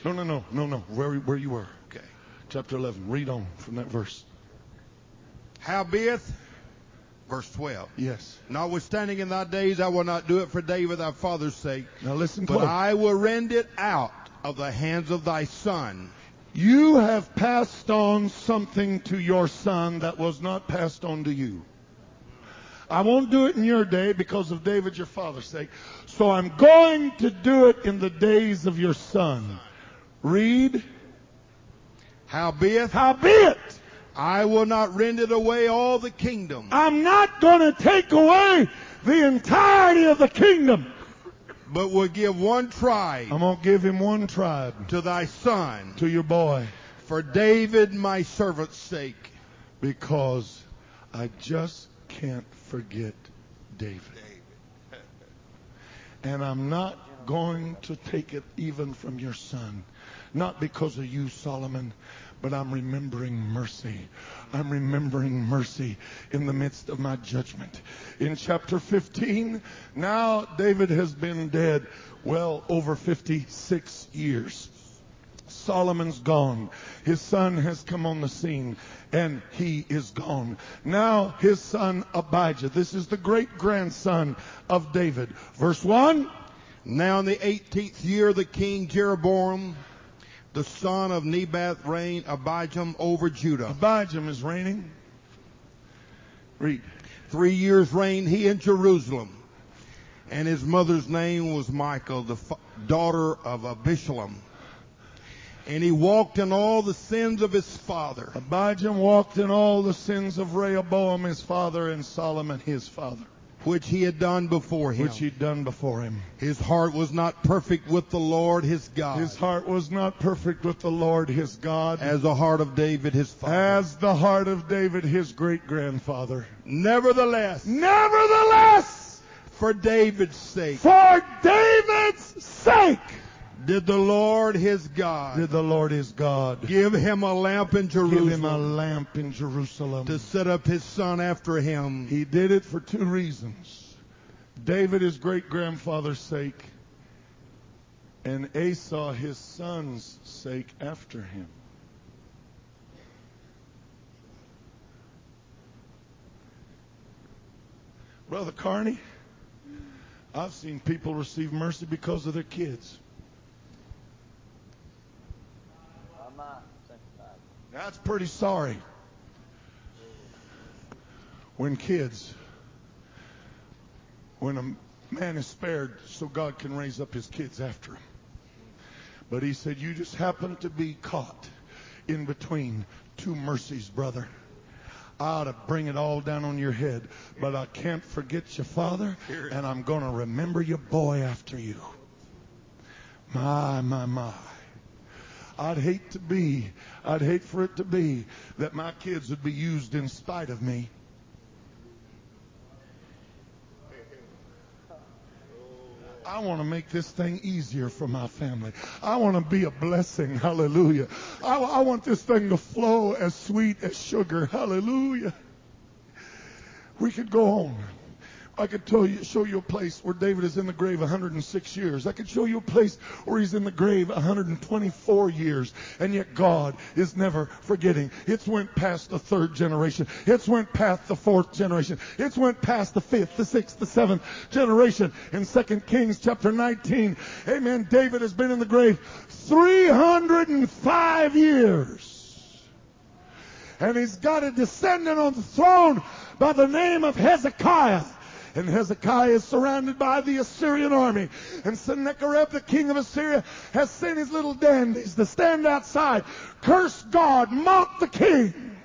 No, no, no, no, no. Where, where you were. Okay. Chapter 11. Read on from that verse. Howbeit, verse 12. Yes. Notwithstanding in thy days, I will not do it for David thy father's sake, Now listen but close. I will rend it out of the hands of thy son. You have passed on something to your son that was not passed on to you. I won't do it in your day because of David, your father's sake. So I'm going to do it in the days of your son. Read. Howbeit, Howbeit, I will not rend it away all the kingdom, I'm not going to take away the entirety of the kingdom. but will give one tribe I'm going to give him one tribe to thy son, to your boy for David my servant's sake. because I just can't forget David. And I'm not going to take it even from your son. Not because of you, Solomon, but I'm remembering mercy. I'm remembering mercy in the midst of my judgment. In chapter 15, now David has been dead well over 56 years. Solomon's gone. His son has come on the scene and he is gone. Now his son Abijah. This is the great grandson of David. Verse 1. Now in the eighteenth year, the king Jeroboam, the son of Nebat, reigned Abijam over Judah. Abijam is reigning. Read. Three years reigned he in Jerusalem, and his mother's name was Michael, the fa- daughter of Abishalom. And he walked in all the sins of his father, Abijam walked in all the sins of Rehoboam his father and Solomon his father, which he had done before him. which he'd done before him. His heart was not perfect with the Lord his God, His heart was not perfect with the Lord his God, as the heart of David his father. as the heart of David his great grandfather. Nevertheless, Nevertheless, for David's sake, for David's sake, did the Lord his God did the Lord his God give him a lamp in give him a Jerusalem lamp in Jerusalem. to set up his son after him. He did it for two reasons. David, his great grandfather's sake, and Asa, his son's sake, after him. Brother Carney, I've seen people receive mercy because of their kids. That's pretty sorry. When kids, when a man is spared so God can raise up his kids after him. But he said, You just happen to be caught in between two mercies, brother. I ought to bring it all down on your head, but I can't forget your father, and I'm going to remember your boy after you. My, my, my. I'd hate to be, I'd hate for it to be that my kids would be used in spite of me. I want to make this thing easier for my family. I want to be a blessing. Hallelujah. I, I want this thing to flow as sweet as sugar. Hallelujah. We could go on. I could tell you, show you a place where David is in the grave 106 years. I could show you a place where he's in the grave 124 years. And yet God is never forgetting. It's went past the third generation. It's went past the fourth generation. It's went past the fifth, the sixth, the seventh generation. In 2 Kings chapter 19, amen, David has been in the grave 305 years. And he's got a descendant on the throne by the name of Hezekiah. And Hezekiah is surrounded by the Assyrian army. And Sennacherib, the king of Assyria, has sent his little dandies to stand outside, curse God, mock the king.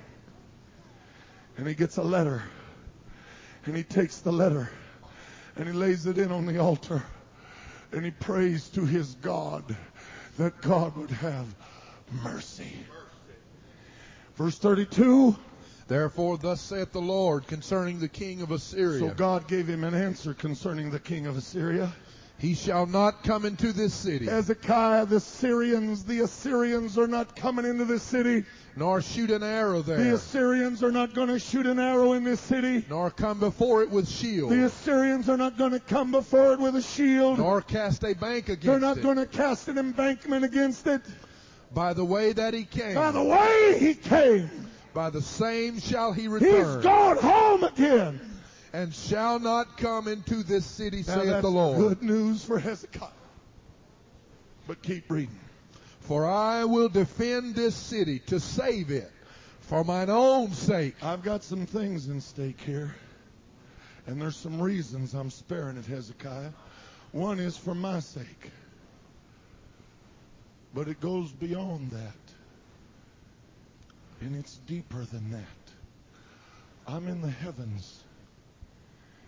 And he gets a letter. And he takes the letter and he lays it in on the altar. And he prays to his God that God would have mercy. Verse 32. Therefore, thus saith the Lord concerning the king of Assyria. So God gave him an answer concerning the king of Assyria. He shall not come into this city, Hezekiah, the Syrians, the Assyrians are not coming into this city. nor shoot an arrow there. The Assyrians are not going to shoot an arrow in this city. nor come before it with shield, The Assyrians are not going to come before it with a shield. nor cast a bank against it. They're not it. going to cast an embankment against it. By the way that he came, By the way he came, by the same shall he return. He's gone home again. and shall not come into this city, Now saith the Lord. good news for Hezekiah. But keep reading. For I will defend this city to save it for mine own sake. I've got some things in stake here. And there's some reasons I'm sparing it, Hezekiah. One is for my sake. But it goes beyond that. And it's deeper than that. I'm in the heavens.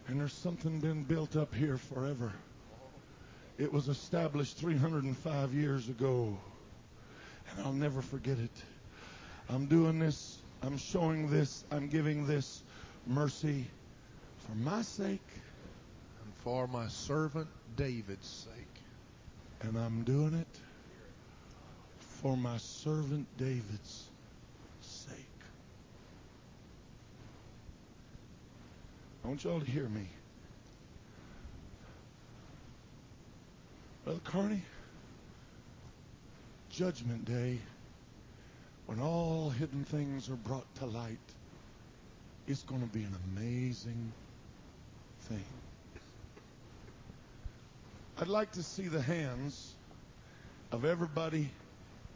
And there's something been built up here forever. It was established 305 years ago. And I'll never forget it. I'm doing this, I'm showing this, I'm giving this mercy for my sake, And for my servant David's sake. and I'm doing it for my servant David's sake. I want y'all to hear me. Brother Carney, Judgment Day, when all hidden things are brought to light, it's going to be an amazing thing. I'd like to see the hands of everybody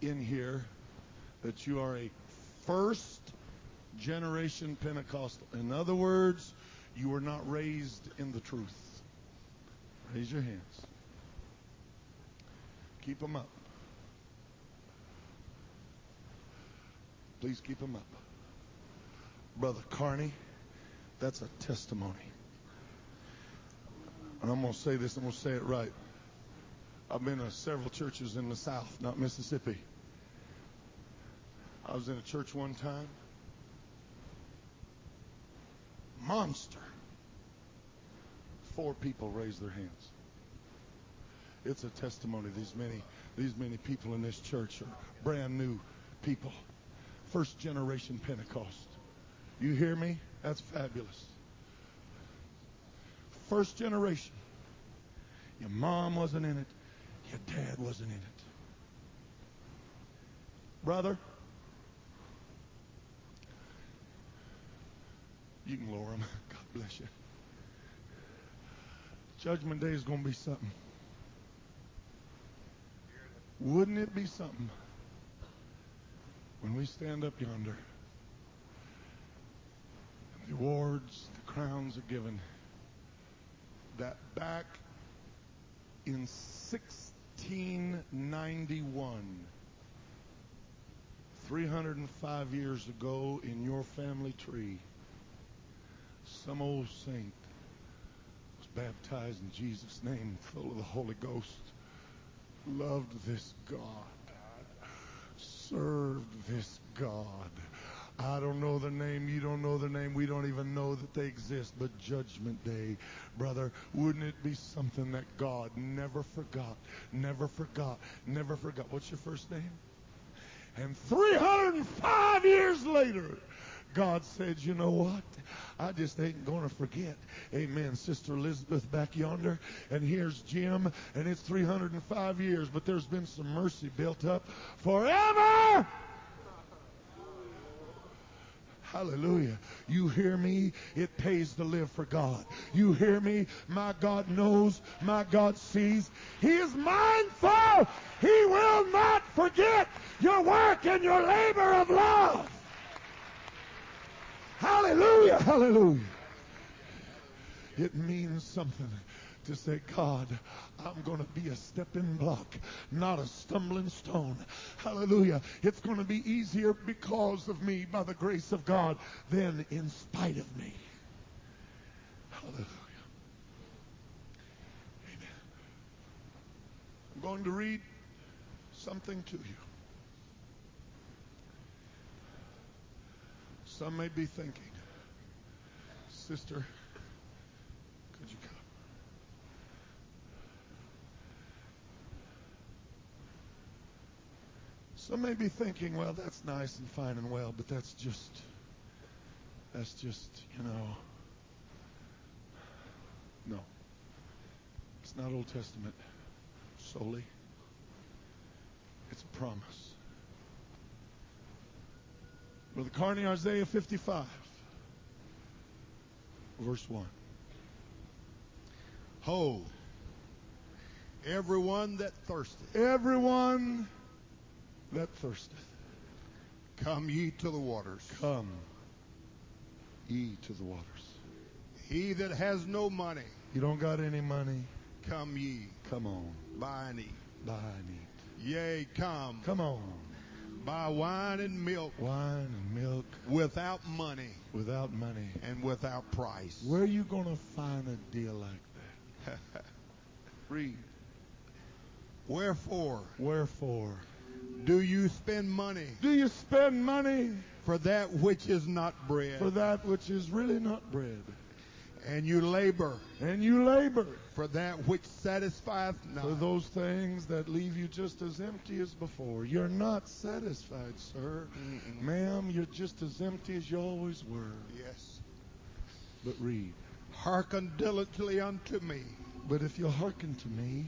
in here that you are a first generation Pentecostal. In other words, you were not raised in the truth. Raise your hands. Keep them up. Please keep them up. Brother Carney, that's a testimony. And I'm going to say this, I'm going to say it right. I've been to several churches in the South, not Mississippi. I was in a church one time. Monster. Four people raised their hands. It's a testimony. These many, these many people in this church are brand new people. First generation Pentecost. You hear me? That's fabulous. First generation. Your mom wasn't in it. Your dad wasn't in it. Brother, you can lower them. God bless you. Judgment Day is going to be something. Wouldn't it be something when we stand up yonder and the awards, the crowns are given, that back in 1691, 305 years ago in your family tree, some old saint baptized in Jesus' name, full of the Holy Ghost, loved this God, served this God. I don't know their name. You don't know their name. We don't even know that they exist. But Judgment Day, brother, wouldn't it be something that God never forgot, never forgot, never forgot? What's your first name? And 305 years later, God said, you know what? I just ain't going to forget. Amen. Sister Elizabeth back yonder. And here's Jim. And it's 305 years, but there's been some mercy built up forever. Hallelujah. You hear me? It pays to live for God. You hear me? My God knows. My God sees. He is mindful. He will not forget your work and your labor of love. Hallelujah. Hallelujah. It means something to say, God, I'm going to be a stepping block, not a stumbling stone. Hallelujah. It's going to be easier because of me, by the grace of God, than in spite of me. Hallelujah. Amen. I'm going to read something to you. Some may be thinking, Sister, could you come? Some may be thinking, well, that's nice and fine and well, but that's just, that's just, you know, no. It's not Old Testament solely. It's a promise. Brother Carney, Isaiah 55, verse 1. Ho, everyone that thirsteth, Everyone that thirsteth, come ye to the waters. come ye to the waters. He that has no money, You don't got any money? come ye, Come on, buy and eat. buy and eat. Yea, come, Come on, buy wine and milk wine and milk without money without money. and without price. Where are you going to find a deal like that? Read. Wherefore Wherefore do you spend money do you spend money for that which is not bread, for that which is really not bread? And you labor And you labor for that which satisfieth not? for those things that leave you just as empty as before. You're not satisfied, sir. Mm-mm. Ma'am, you're just as empty as you always were. Yes. But read. Hearken diligently unto me, But if you'll hearken to me,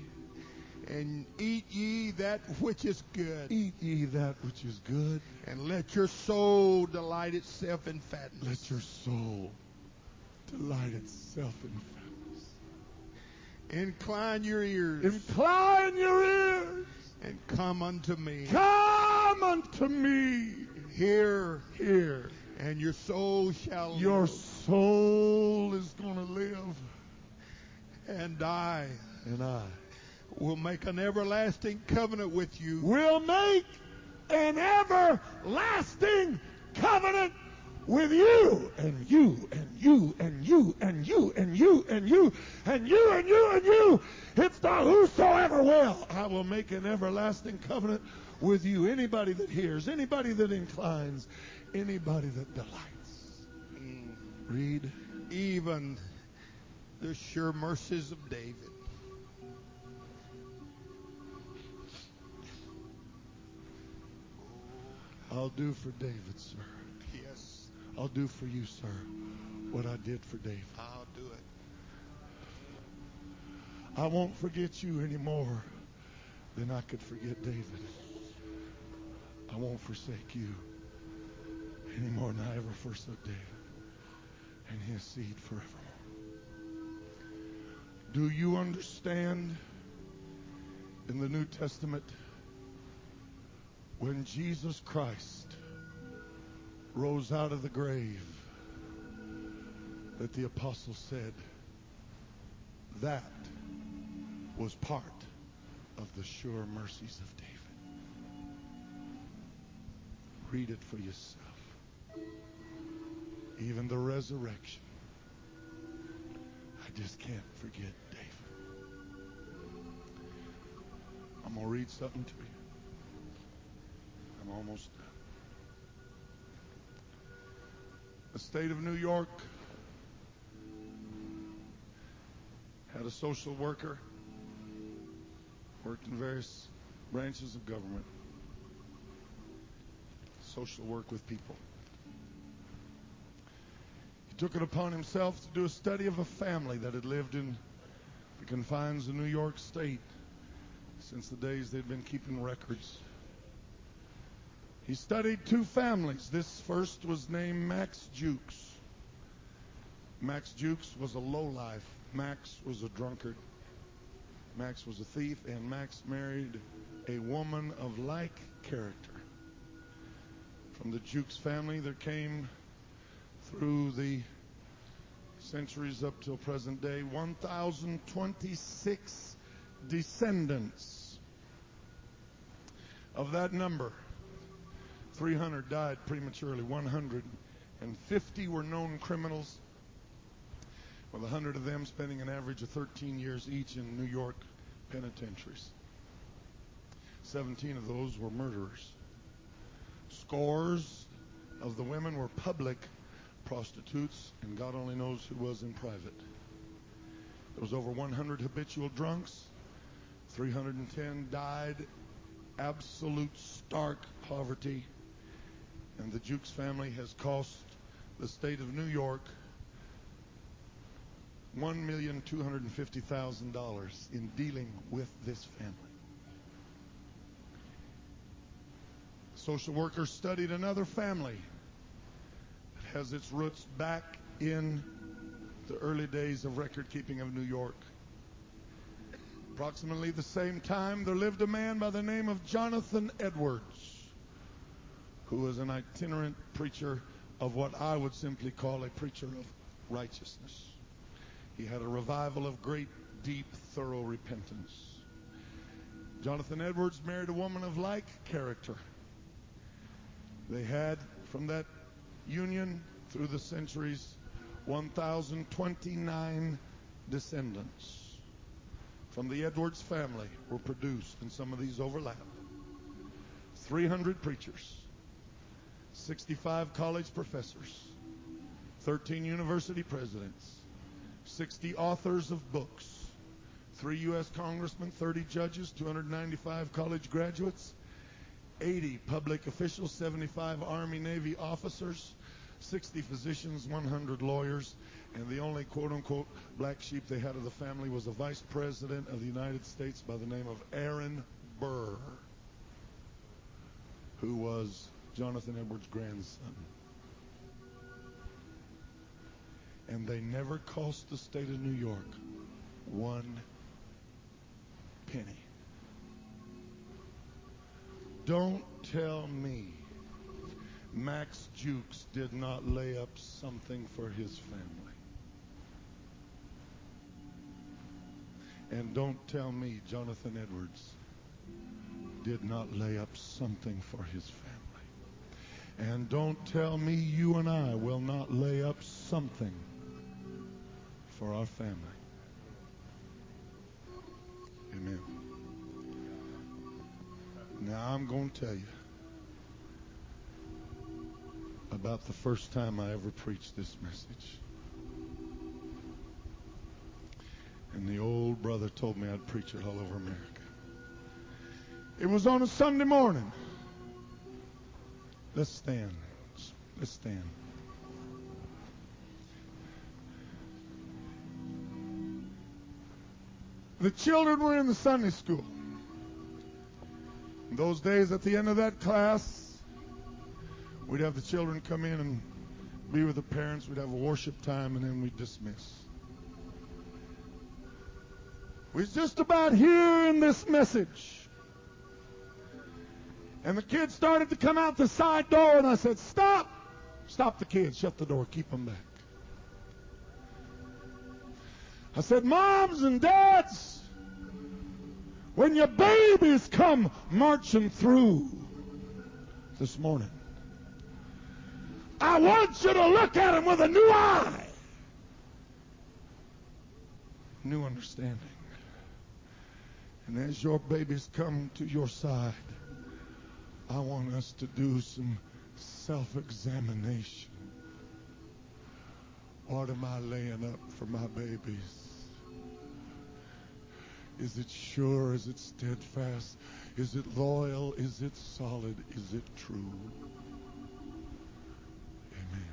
and eat ye that which is good, eat ye that which is good, and let your soul delight itself in fatness. let your soul delight itself in fatness. Incline your ears Incline your ears. and come unto me. Come unto me. Hear, Here, and your soul shall your live, soul is going to live, and I and I will make an everlasting covenant with you. will make an everlasting covenant with you and you and you and you and you and you and you and you and you and you. It's not whosoever will. I will make an everlasting covenant with you. Anybody that hears, anybody that inclines, anybody that delights. Mm. Read. Even the sure mercies of David. I'll do for David, sir. I'll do for you, sir, what I did for David. I'll do it. I won't forget you any more than I could forget David. I won't forsake you any more than I ever forsook David and his seed forevermore. Do you understand in the New Testament when Jesus Christ rose out of the grave that the apostle said that was part of the sure mercies of David. Read it for yourself. Even the resurrection. I just can't forget David. I'm going to read something to you. I'm almost done. The state of New York had a social worker, worked in various branches of government, social work with people. He took it upon himself to do a study of a family that had lived in the confines of New York State since the days they'd been keeping records. He studied two families. This first was named Max Jukes. Max Jukes was a lowlife. Max was a drunkard. Max was a thief, and Max married a woman of like character. From the Jukes family, there came through the centuries up till present day, 1,026 descendants. Of that number, 300 died prematurely, 150 were known criminals, with 100 of them spending an average of 13 years each in New York penitentiaries. 17 of those were murderers. Scores of the women were public prostitutes, and God only knows who was in private. There was over 100 habitual drunks. 310 died absolute stark poverty. And the Jukes family has cost the state of New York $1,250,000 in dealing with this family. Social workers studied another family that has its roots back in the early days of record keeping of New York. Approximately the same time, there lived a man by the name of Jonathan Edwards, who was an itinerant preacher of what I would simply call a preacher of righteousness. He had a revival of great, deep, thorough repentance. Jonathan Edwards married a woman of like character. They had, from that union through the centuries, 1,029 descendants from the Edwards family were produced, and some of these overlap. 300 preachers, 65 college professors, 13 university presidents, 60 authors of books, 3 U.S. congressmen, 30 judges, 295 college graduates, 80 public officials, 75 Army Navy officers, 60 physicians, 100 lawyers, and the only quote unquote black sheep they had of the family was a vice president of the United States by the name of Aaron Burr, who was Jonathan Edwards' grandson. And they never cost the state of New York one penny. Don't tell me Max Jukes did not lay up something for his family. And don't tell me Jonathan Edwards did not lay up something for his family. And don't tell me you and I will not lay up something for our family. Amen. Now I'm going to tell you about the first time I ever preached this message. And the old brother told me I'd preach it all over America. It was on a Sunday morning. Let's stand. Let's stand. The children were in the Sunday school. In those days, at the end of that class, we'd have the children come in and be with the parents. We'd have a worship time, and then we'd dismiss. We're just about hearing this message. And the kids started to come out the side door, and I said, Stop! Stop the kids. Shut the door. Keep them back. I said, Moms and dads, when your babies come marching through this morning, I want you to look at them with a new eye, new understanding. And as your babies come to your side, I want us to do some self examination. What am I laying up for my babies? Is it sure? Is it steadfast? Is it loyal? Is it solid? Is it true? Amen.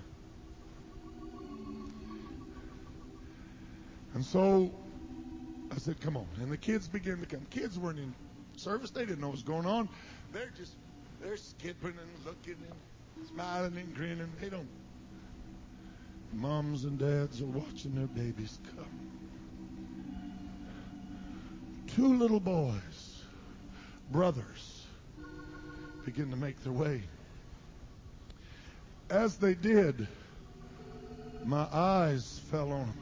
And so I said, come on. And the kids began to come. Kids weren't in service. They didn't know what was going on. They're just, they're skipping and looking and smiling and grinning. They don't. Moms and dads are watching their babies come. Two little boys, brothers, begin to make their way. As they did, my eyes fell on them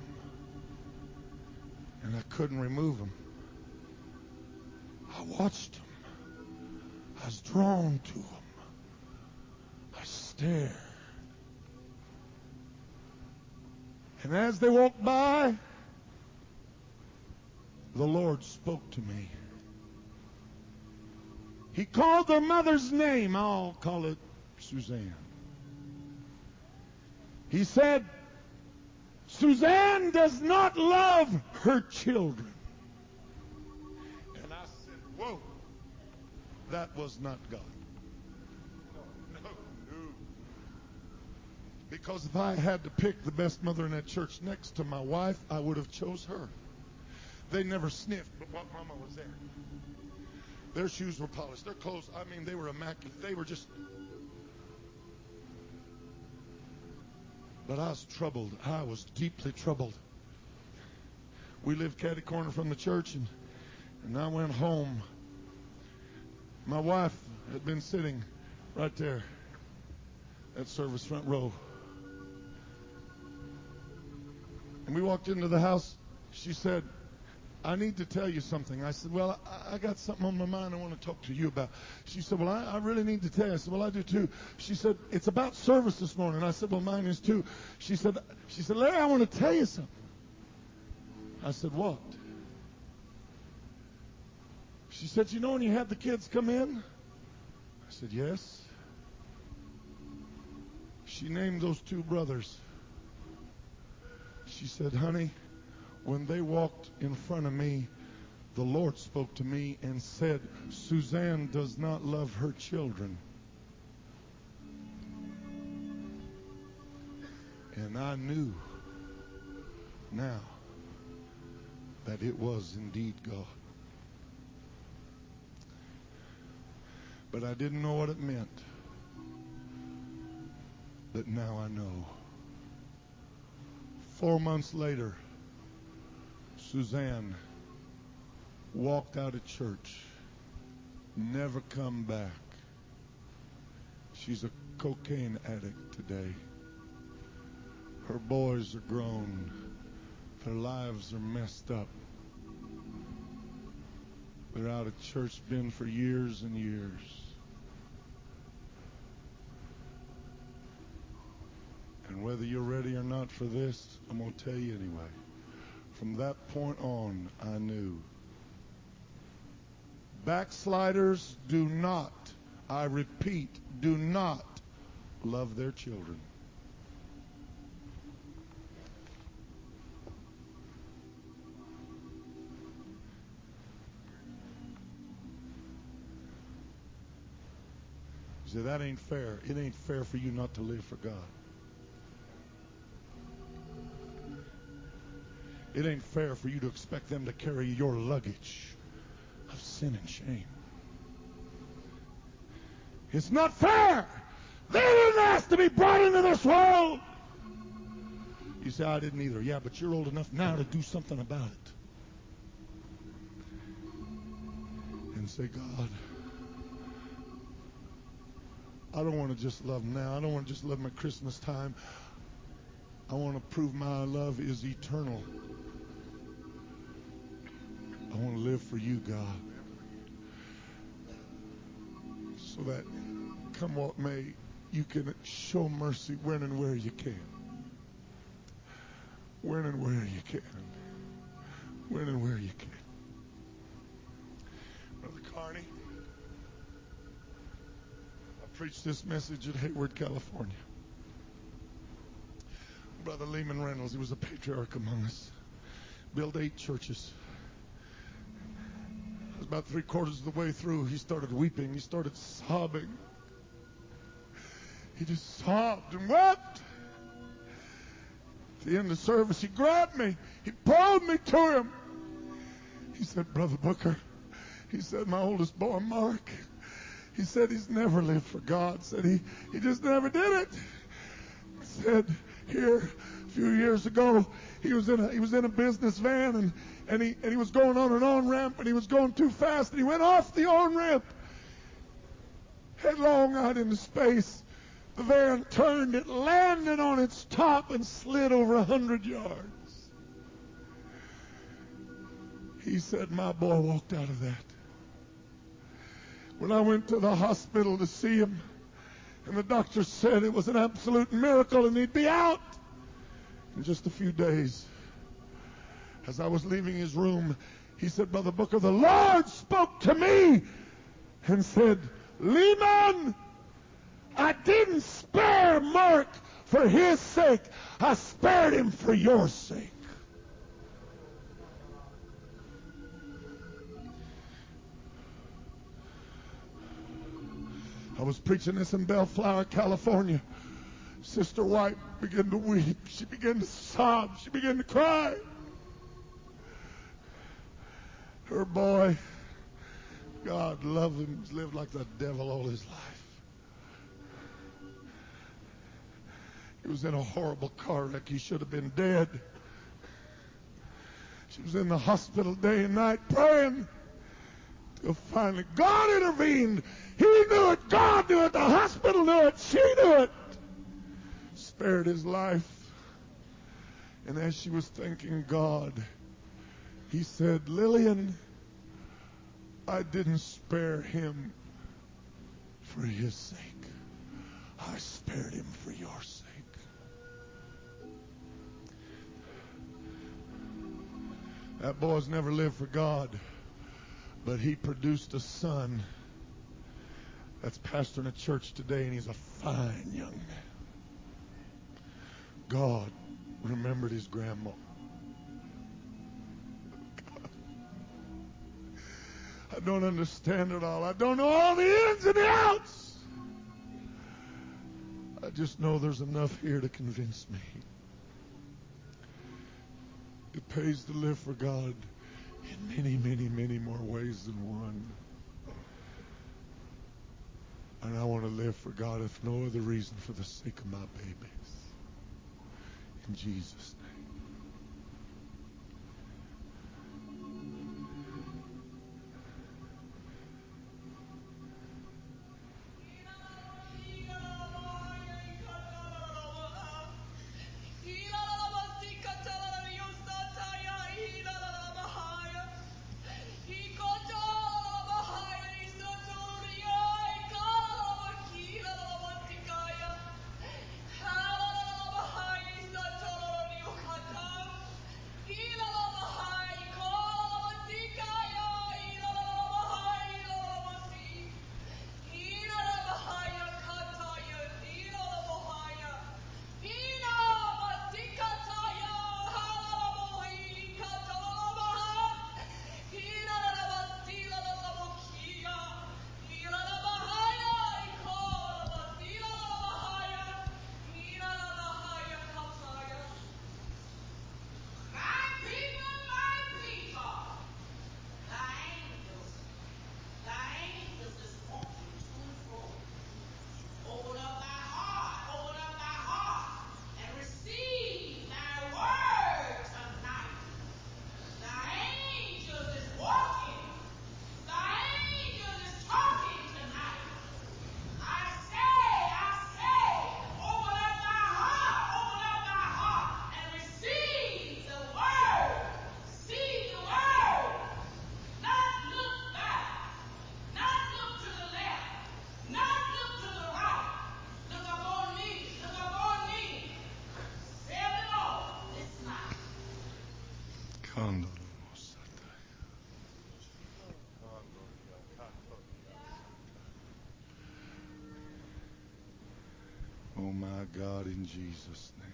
And I couldn't remove them. I watched him. I was drawn to him. I stared. And as they walked by, the Lord spoke to me. He called their mother's name. I'll call it Suzanne. He said, Suzanne does not love her children. And I said, Whoa, that was not God. No, no. Because if I had to pick the best mother in that church next to my wife, I would have chose her. They never sniffed, but what mama was there. Their shoes were polished. Their clothes, I mean, they were immaculate. They were just. But I was troubled. I was deeply troubled. We lived catty corner from the church, and, and I went home. My wife had been sitting right there at service front row. And we walked into the house. She said, I need to tell you something. I said, Well, I, I got something on my mind I want to talk to you about. She said, Well, I, I really need to tell you. I said, Well, I do too. She said, It's about service this morning. I said, Well, mine is too. She said, She said, Larry, I want to tell you something. I said, What? She said, You know when you had the kids come in? I said, Yes. She named those two brothers. She said, Honey, when they walked in front of me, the Lord spoke to me and said, Suzanne does not love her children. And I knew now that it was indeed God. But I didn't know what it meant. But now I know. Four months later, Suzanne walked out of church, never come back. She's a cocaine addict today. Her boys are grown. Their lives are messed up. They're out of church, been for years and years. And whether you're ready or not for this, I'm going to tell you anyway. From that point on, I knew. Backsliders do not, I repeat, do not love their children. You say, that ain't fair. It ain't fair for you not to live for God. It ain't fair for you to expect them to carry your luggage of sin and shame. It's not fair. They didn't ask to be brought into this world. You say, I didn't either. Yeah, but you're old enough now to do something about it. And say, God, I don't want to just love now. I don't want to just love my Christmas time. I want to prove my love is eternal. I want to live for you, God. So that come what may, you can show mercy when and where you can. When and where you can. When and where you can. Brother Carney, I preached this message at Hayward, California. Brother Lehman Reynolds, he was a patriarch among us, built eight churches about three quarters of the way through, he started weeping. He started sobbing. He just sobbed and wept. At the end of the service, he grabbed me. He pulled me to him. He said, Brother Booker, he said, my oldest boy, Mark, he said he's never lived for God. Said he, he just never did it. Said here a few years ago, he was in a, he was in a business van and and he, and he was going on an on ramp and he was going too fast and he went off the on ramp headlong out into space. The van turned, it landed on its top and slid over a hundred yards. He said, My boy walked out of that. When I went to the hospital to see him, and the doctor said it was an absolute miracle and he'd be out in just a few days. As I was leaving his room, he said, Brother Booker, the Lord spoke to me and said, Lehman, I didn't spare Mark for his sake. I spared him for your sake. I was preaching this in Bellflower, California. Sister White began to weep. She began to sob. She began to cry. Her boy, God loved him, He's lived like the devil all his life. He was in a horrible car wreck. He should have been dead. She was in the hospital day and night praying. Till finally God intervened. He knew it. God knew it. The hospital knew it. She knew it. Spared his life. And as she was thanking God, he said, Lillian, I didn't spare him for his sake. I spared him for your sake. That boy's never lived for God, but he produced a son that's pastoring a church today, and he's a fine young man. God remembered his grandma. I don't understand it all. I don't know all the ins and the outs. I just know there's enough here to convince me. It pays to live for God in many, many, many more ways than one. And I want to live for God if no other reason for the sake of my babies. In Jesus' name. My God, in Jesus' name.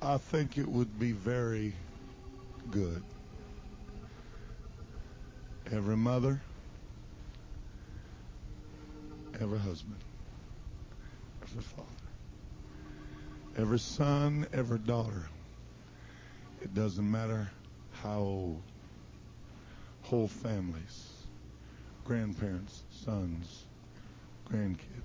I think it would be very good. Every mother, every husband, every father, every son, every daughter. It doesn't matter how old. Whole families, grandparents, sons, grandkids